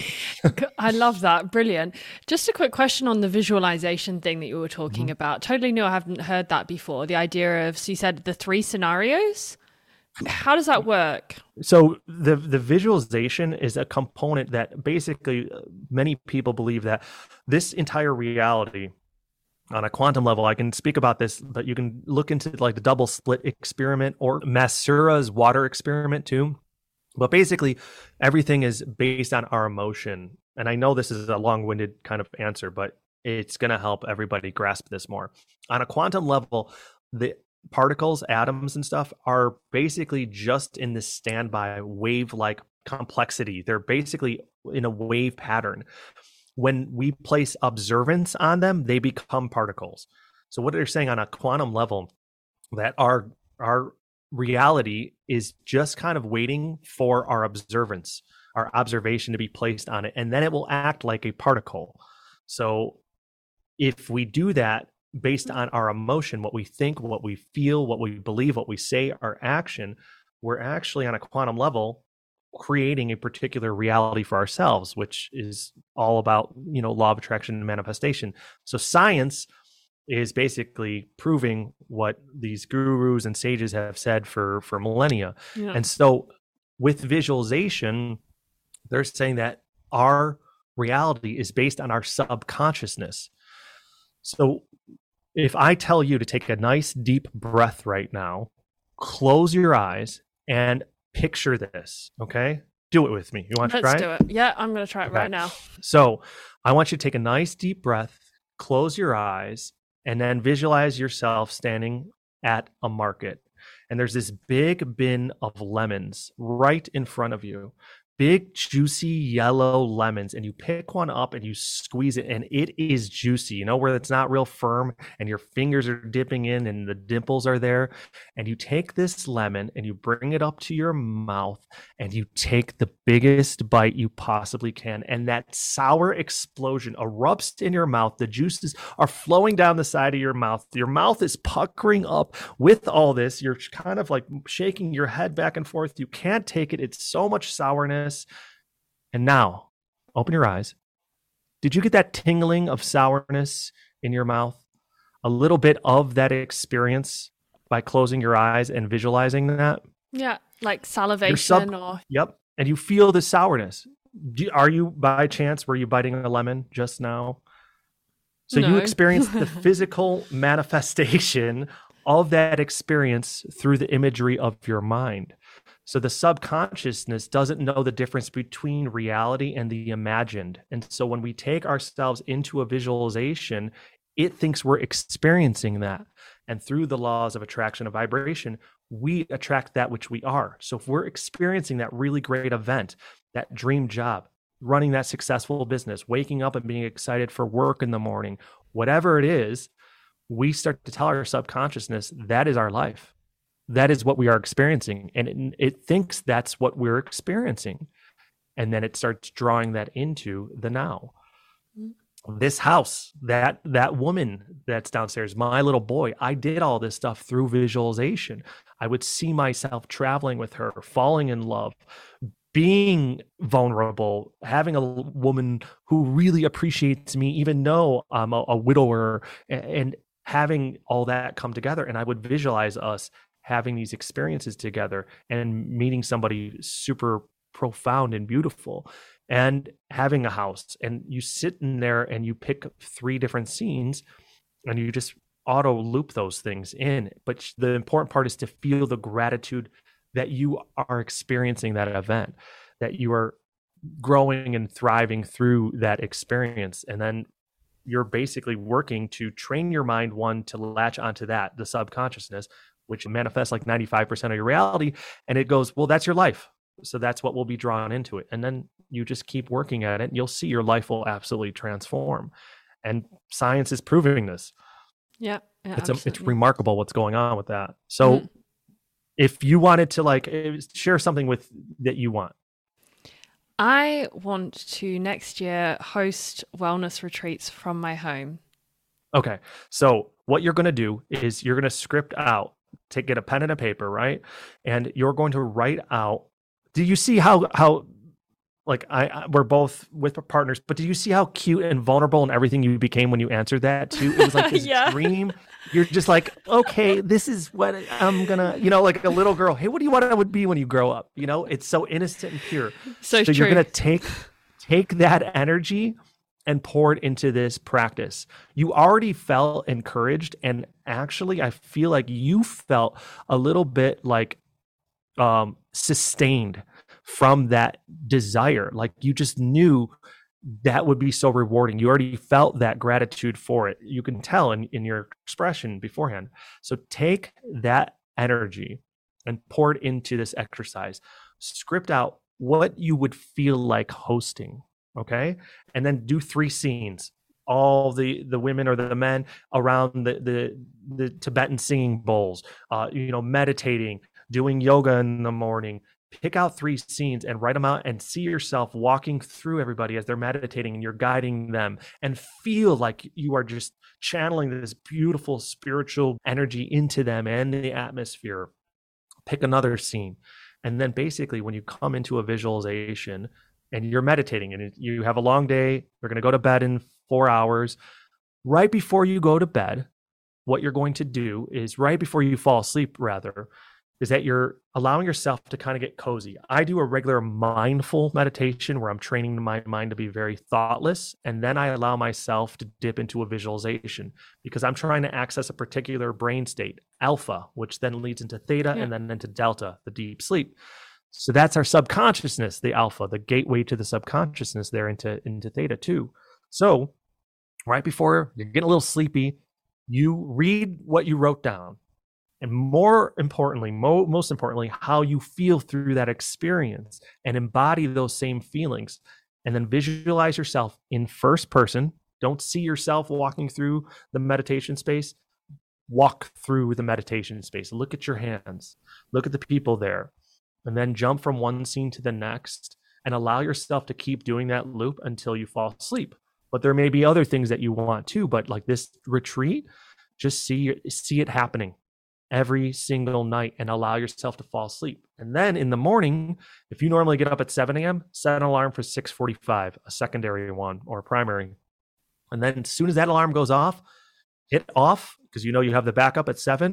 I love that. Brilliant. Just a quick question on the visualization thing that you were talking mm-hmm. about. Totally new. I haven't heard that before. The idea of, so you said the three scenarios. How does that work? So the the visualization is a component that basically uh, many people believe that this entire reality on a quantum level, I can speak about this, but you can look into like the double slit experiment or Masaru's water experiment too. But basically, everything is based on our emotion. And I know this is a long winded kind of answer, but it's going to help everybody grasp this more. On a quantum level, the particles, atoms, and stuff are basically just in this standby wave like complexity. They're basically in a wave pattern when we place observance on them, they become particles. So what they're saying on a quantum level, that our our reality is just kind of waiting for our observance, our observation to be placed on it, and then it will act like a particle. So if we do that based on our emotion, what we think, what we feel, what we believe, what we say, our action, we're actually on a quantum level creating a particular reality for ourselves which is all about you know law of attraction and manifestation. So science is basically proving what these gurus and sages have said for for millennia. Yeah. and so with visualization they're saying that our reality is based on our subconsciousness. So if i tell you to take a nice deep breath right now close your eyes and picture this. Okay. Do it with me. You want Let's to try do it? Yeah, I'm going to try it okay. right now. So I want you to take a nice deep breath, close your eyes, and then visualize yourself standing at a market. And there's this big bin of lemons right in front of you big juicy yellow lemons and you pick one up and you squeeze it and it is juicy you know where it's not real firm and your fingers are dipping in and the dimples are there. And you take this lemon and you bring it up to your mouth and you take the biggest bite you possibly can and that sour explosion erupts in your mouth. The juices are flowing down the side of your mouth. Your mouth is puckering up with all this. You're kind of like shaking your head back and forth. You can't take it. It's so much sourness and now, open your eyes did you get that tingling of sourness in your mouth? A little bit of that experience by closing your eyes and visualizing that? Yeah, like salivation sub- or. Yep. And you feel the sourness. Do, are you by chance, were you biting a lemon just now? So no. you experience the physical manifestation of that experience through the imagery of your mind. So the subconsciousness doesn't know the difference between reality and the imagined. And so when we take ourselves into a visualization, it thinks we're experiencing that. And through the laws of attraction of vibration, we attract that which we are. So if we're experiencing that really great event, that dream job, running that successful business, waking up and being excited for work in the morning, whatever it is, we start to tell our subconsciousness that is our life. That is what we are experiencing. And it, it thinks that's what we're experiencing. And then it starts drawing that into the now. Mm-hmm. This house, that that woman that's downstairs, my little boy, I did all this stuff through visualization. I would see myself traveling with her, falling in love, being vulnerable, having a woman who really appreciates me, even though I'm a, a widower, and, and, having all that come together. And I would visualize us having these experiences together and meeting somebody super profound and beautiful and having a house. And you sit in there and you pick three different scenes and you just auto loop those things in. But the important part is to feel the gratitude that you are experiencing that event, that you are growing and thriving through that experience. And then you're basically working to train your mind, one, to latch onto that, the subconsciousness, which manifests like 95% of your reality. And it goes, well, that's your life. So that's what will be drawn into it. And then you just keep working at it. And you'll see your life will absolutely transform. And science is proving this. Yeah. yeah it's, a, it's remarkable what's going on with that. So, mm if you wanted to like eh, share something with that you want i want to next year host wellness retreats from my home. Okay so what you're going to do is you're going to script out to get a pen and a paper right? And you're going to write out do you see how how like I, I, we're both with partners but did you see how cute and vulnerable and everything you became when you answered that too? It was like this yeah. dream. You're just like okay this is what i'm gonna you know like a little girl. Hey what do you want i would be when you grow up? You know it's so innocent and pure. So, so you're gonna take take that energy and pour it into this practice. You already felt encouraged and actually i feel like you felt a little bit like um sustained from that desire. Like you just knew that would be so rewarding. You already felt that gratitude for it. You can tell in, in your expression beforehand. So take that energy and pour it into this exercise. Script out what you would feel like hosting. Okay. And then do three scenes all the the women or the men around the the, the tibetan singing bowls uh you know meditating doing yoga in the morning pick out three scenes and write them out and see yourself walking through everybody as they're meditating and you're guiding them and feel like you are just channeling this beautiful spiritual energy into them and the atmosphere. Pick another scene. And then basically when you come into a visualization and you're meditating and you have a long day you're going to go to bed in 4 hours right before you go to bed what you're going to do is right before you fall asleep rather is that you're allowing yourself to kind of get cozy. I do a regular mindful meditation where I'm training my mind to be very thoughtless. And then I allow myself to dip into a visualization because I'm trying to access a particular brain state, alpha, which then leads into theta yeah. and then into delta, the deep sleep. So that's our subconsciousness, the alpha, the gateway to the subconsciousness there into, into theta too. So right before you're getting a little sleepy, you read what you wrote down and more importantly mo- most importantly how you feel through that experience and embody those same feelings. And then visualize yourself in first person. Don't see yourself walking through the meditation space. Walk through the meditation space. Look at your hands. Look at the people there. And then jump from one scene to the next and allow yourself to keep doing that loop until you fall asleep. But there may be other things that you want too but like this retreat just see see it happening every single night and allow yourself to fall asleep. And then in the morning, if you normally get up at 7 a.m., set an alarm for 6:45, a secondary one or a primary. And then as soon as that alarm goes off, hit off because you know you have the backup at seven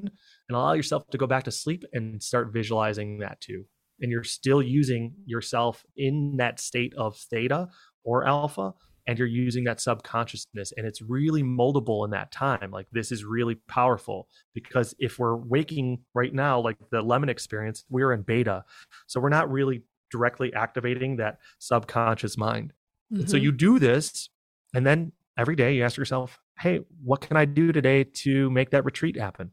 and allow yourself to go back to sleep and start visualizing that too. And you're still using yourself in that state of theta or alpha and you're using that subconsciousness and it's really moldable in that time like this is really powerful because if we're waking right now like the lemon experience we're in beta so we're not really directly activating that subconscious mind. Mm-hmm. so you do this and then every day you ask yourself hey what can i do today to make that retreat happen?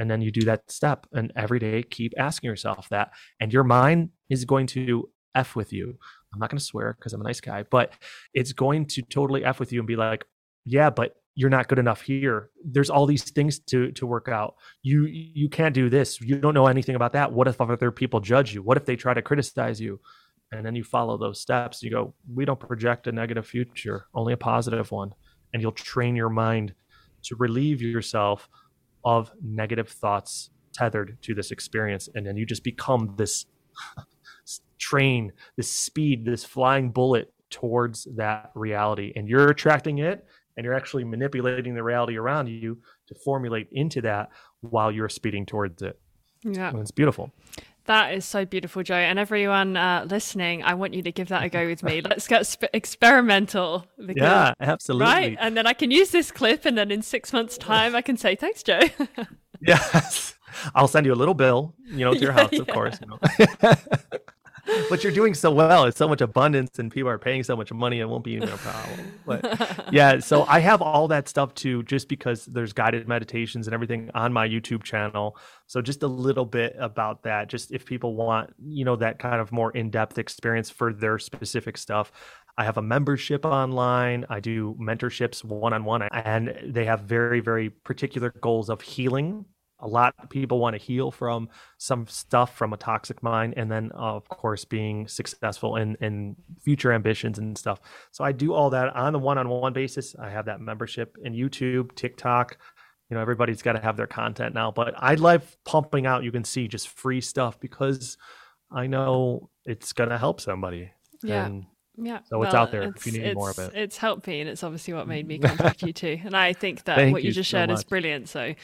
And then you do that step and every day keep asking yourself that and your mind is going to f with you I'm not going to swear because I'm a nice guy, but it's going to totally F with you and be like, yeah, but you're not good enough here. There's all these things to to work out. You you can't do this. You don't know anything about that. What if other people judge you? What if they try to criticize you? And then you follow those steps. You go, we don't project a negative future, only a positive one. And you'll train your mind to relieve yourself of negative thoughts tethered to this experience. And then you just become this train, this speed, this flying bullet towards that reality. And you're attracting it and you're actually manipulating the reality around you to formulate into that while you're speeding towards it. Yeah. And it's beautiful. That is so beautiful, Joe. And everyone uh, listening, I want you to give that a go with me. Let's get sp- experimental. Because, yeah, absolutely. Right. And then I can use this clip, and then in six months' time, I can say, thanks, Joe. yes. I'll send you a little bill, you know, to your yeah, house, of yeah. course. You know but you're doing so well. It's so much abundance, and people are paying so much money. It won't be a problem. But yeah, so I have all that stuff too, just because there's guided meditations and everything on my YouTube channel. So just a little bit about that. Just if people want, you know, that kind of more in-depth experience for their specific stuff. I have a membership online. I do mentorships one on one, and they have very, very particular goals of healing a lot of people want to heal from some stuff from a toxic mind and then uh, of course being successful in in future ambitions and stuff. So i do all that on the one-on-one basis. I have that membership in youtube tiktok. You know everybody's got to have their content now but i love pumping out you can see just free stuff because i know it's going to help somebody. Yeah. And yeah. So well, it's out there it's, if you need more of it. It's helped me and it's obviously what made me contact you too. And I think that what you, you just so shared much. is brilliant. So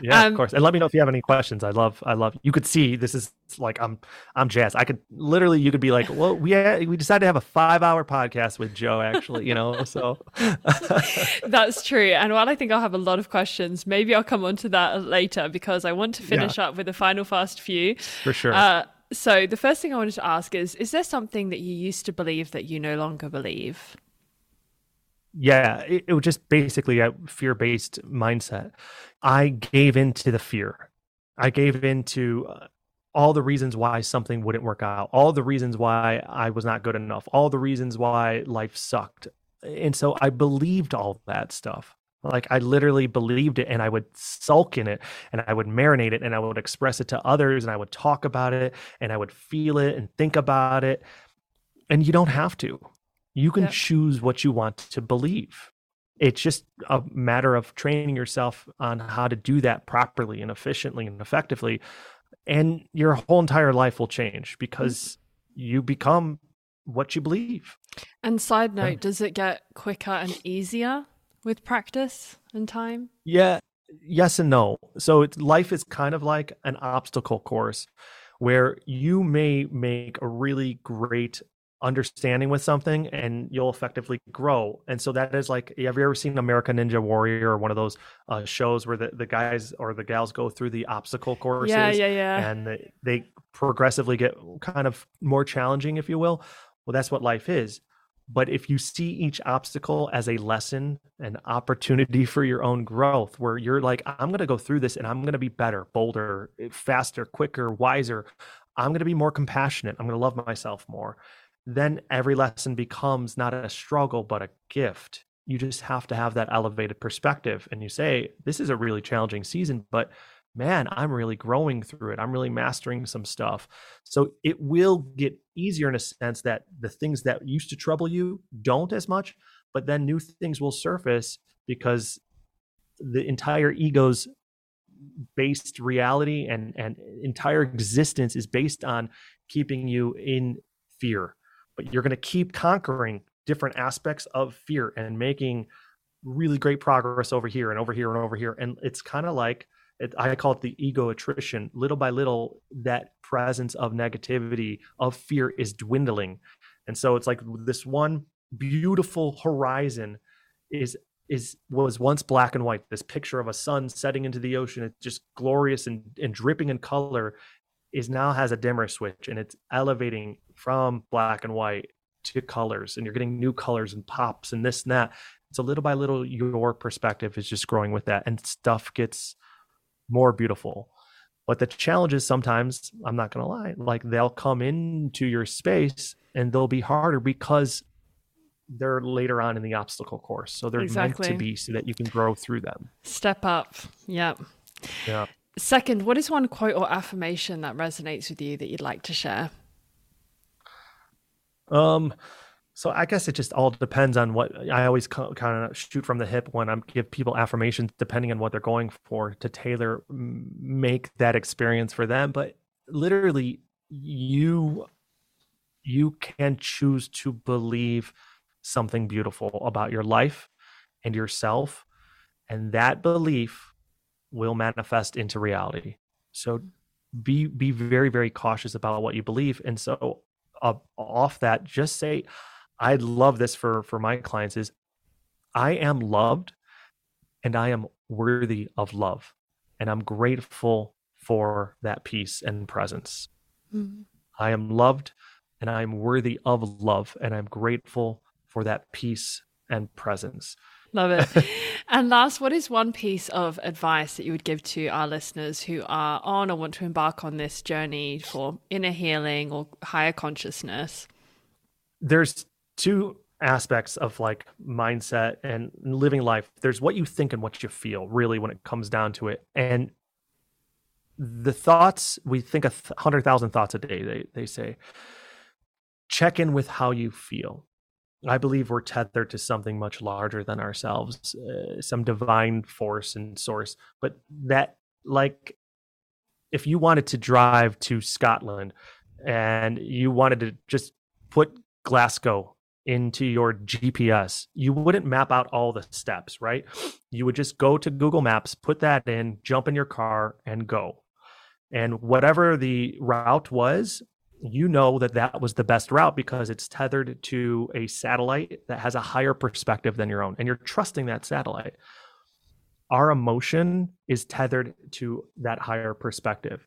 Yeah, um, of course. And let me know if you have any questions. I love I love you could see this is like I'm I'm jazzed. I could literally you could be like, well, we had, we decided to have a five hour podcast with Joe actually, you know. So That's true. And while I think I'll have a lot of questions, maybe I'll come on to that later because I want to finish yeah. up with a final fast few. For sure. Uh, so the first thing I wanted to ask is is there something that you used to believe that you no longer believe? Yeah, it, it was just basically a fear-based mindset. I gave in to the fear. I gave in to uh, all the reasons why something wouldn't work out, all the reasons why I was not good enough, all the reasons why life sucked. And so I believed all that stuff. Like I literally believed it and I would sulk in it and I would marinate it and I would express it to others and I would talk about it and I would feel it and think about it. And you don't have to. You can choose what you want to believe. It's just a matter of training yourself on how to do that properly and efficiently and effectively. And your whole entire life will change mm. because you become what you believe. And side note, yeah. does it get quicker and easier with practice and time? Yeah, yes and no. So life is kind of like an obstacle course where you may make a really great understanding with something and you'll effectively grow. And so that is like, have you ever seen American Ninja Warrior or one of those uh, shows where the, the guys or the gals go through the obstacle courses? Yeah, yeah, yeah. And they, they progressively get kind of more challenging, if you will. Well, that's what life is. But if you see each obstacle as a lesson, an opportunity for your own growth, where you're like, I'm going to go through this and I'm going to be better, bolder, faster, quicker, wiser. I'm going to be more compassionate. I'm going to love myself more. Then every lesson becomes not a struggle, but a gift. You just have to have that elevated perspective. And you say, This is a really challenging season, but man, I'm really growing through it. I'm really mastering some stuff. So it will get easier in a sense that the things that used to trouble you don't as much, but then new things will surface because the entire ego's based reality and and entire existence is based on keeping you in fear but you're going to keep conquering different aspects of fear and making really great progress over here and over here and over here and it's kind of like it, i call it the ego attrition. Little by little that presence of negativity of fear is dwindling. And so it's like this one beautiful horizon is is was once black and white. This picture of a sun setting into the ocean it's just glorious and, and dripping in color is now has a dimmer switch and it's elevating from black and white to colors and you're getting new colors and pops and this and that. So little by little your perspective is just growing with that and stuff gets more beautiful but the challenge is sometimes i'm not going to lie like they'll come into your space and they'll be harder because they're later on in the obstacle course. So they're exactly. meant to be so that you can grow through them. Step up. Yep. Yeah. Second, what is one quote or affirmation that resonates with you that you'd like to share? Um, so I guess it just all depends on what I always kind of shoot from the hip when I give people affirmations, depending on what they're going for, to tailor make that experience for them. But literally, you you can choose to believe something beautiful about your life and yourself. And that belief will manifest into reality. So be be very very cautious about what you believe and so uh, off that just say i love this for for my clients is i am loved and i am worthy of love and i'm grateful for that peace and presence mm-hmm. i am loved and i'm worthy of love and i'm grateful for that peace and presence. Love it. and last, what is one piece of advice that you would give to our listeners who are on or want to embark on this journey for inner healing or higher consciousness? There's two aspects of like mindset and living life. There's what you think and what you feel, really, when it comes down to it. And the thoughts, we think a 100,000 thoughts a day, they, they say. Check in with how you feel I believe we're tethered to something much larger than ourselves, uh, some divine force and source. But that, like, if you wanted to drive to Scotland and you wanted to just put Glasgow into your GPS, you wouldn't map out all the steps, right? You would just go to Google Maps, put that in, jump in your car, and go. And whatever the route was, you know that that was the best route because it's tethered to a satellite that has a higher perspective than your own and you're trusting that satellite our emotion is tethered to that higher perspective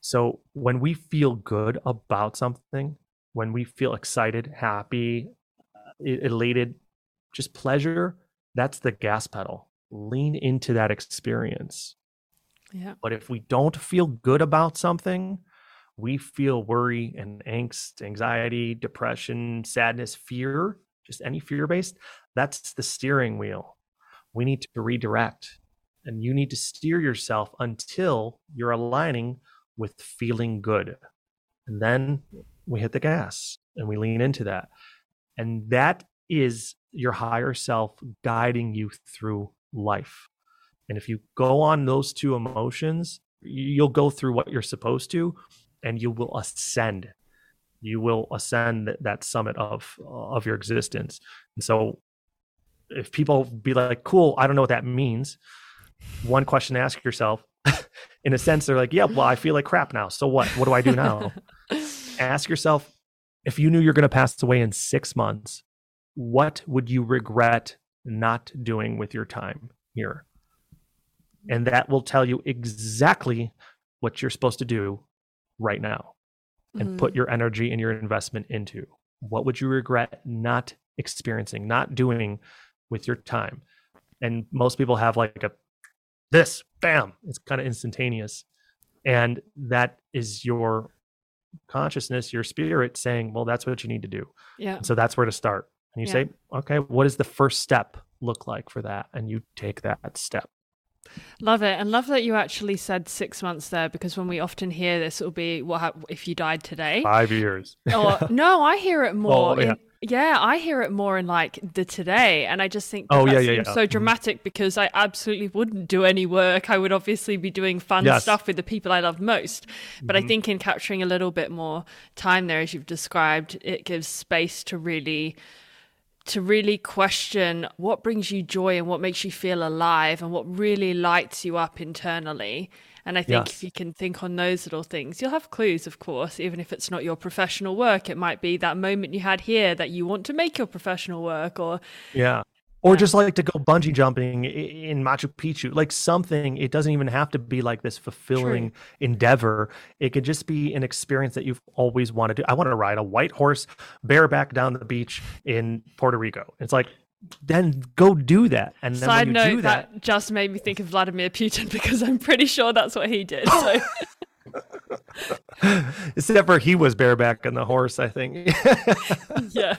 so when we feel good about something when we feel excited happy elated just pleasure that's the gas pedal lean into that experience yeah but if we don't feel good about something we feel worry and angst, anxiety, depression, sadness, fear, just any fear based, that's the steering wheel. We need to redirect and you need to steer yourself until you're aligning with feeling good. And then we hit the gas and we lean into that. And that is your higher self guiding you through life. And if you go on those two emotions, you'll go through what you're supposed to, and you will ascend. You will ascend that summit of of your existence. And so if people be like cool i don't know what that means one question to ask yourself in a sense they're like yeah well i feel like crap now so what? What do i do now? Ask yourself if you knew you're going to pass away in 6 months what would you regret not doing with your time here and that will tell you exactly what you're supposed to do right now and mm-hmm. put your energy and your investment into? What would you regret not experiencing, not doing with your time? And most people have like a this, bam, it's kind of instantaneous. And that is your consciousness, your spirit saying, well, that's what you need to do. Yeah. so that's where to start. And you yeah. say, okay, what does the first step look like for that? And you take that step. Love it, and love that you actually said six months there because when we often hear this, it'll be what if you died today? Five years. or no, I hear it more. Oh, yeah. In, Yeah, I hear it more in like the today, and I just think oh that yeah, seems yeah, yeah. so dramatic because I absolutely wouldn't do any work. I would obviously be doing fun Yes. stuff with the people I love most. But Mm-hmm. I think in capturing a little bit more time there, as you've described, it gives space to really to really question what brings you joy and what makes you feel alive and what really lights you up internally. And I think Yes. if you can think on those little things, you'll have clues, of course, even if it's not your professional work. It might be that moment you had here that you want to make your professional work or Yeah. Or just like to go bungee jumping in Machu Picchu, like something. It doesn't even have to be like this fulfilling endeavor. It could just be an experience that you've always wanted to. I want to ride a white horse bareback down the beach in Puerto Rico. It's like, then go do that. And then Side when you note, do that, that, just made me think of Vladimir Putin because I'm pretty sure that's what he did. So except for he was bareback on the horse, I think. yeah.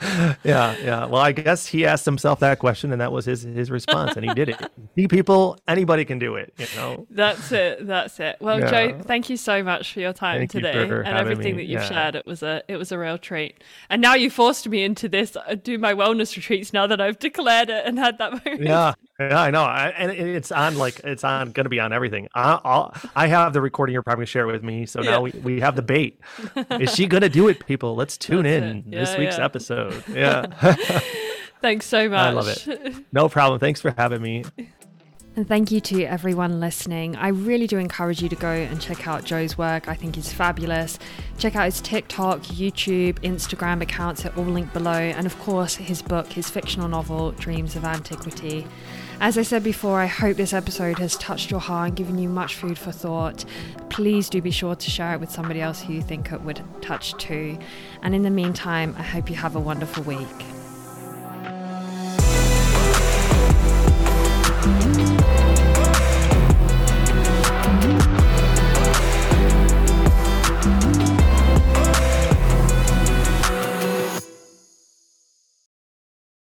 yeah, yeah. Well, I guess he asked himself that question, and that was his his response, and he did it. See, people, anybody can do it. You know. That's it. That's it. Well, Yeah. Joe, thank you so much for your time Thank today for and everything me. that you've Yeah. shared. It was a it was a real treat. And now you forced me into this. uh, Do my wellness retreats now that I've declared it and had that moment. Yeah, yeah, I know, I, and it's on like it's on going to be on everything. I, I'll, I have the recording. You're probably going to share it with me. So Yeah. now we, we have the bait. Is she going to do it, people? Let's tune That's in it. this week's yeah. episode. Yeah, Thanks so much. I love it. no problem. Thanks for having me. And thank you to everyone listening. I really do encourage you to go and check out Joe's work. I think he's fabulous. Check out his TikTok, YouTube, Instagram accounts are all linked below. And of course, his book, his fictional novel, Dreams of Antiquity. As I said before, I hope this episode has touched your heart and given you much food for thought. Please do be sure to share it with somebody else who you think it would touch too. And in the meantime, I hope you have a wonderful week.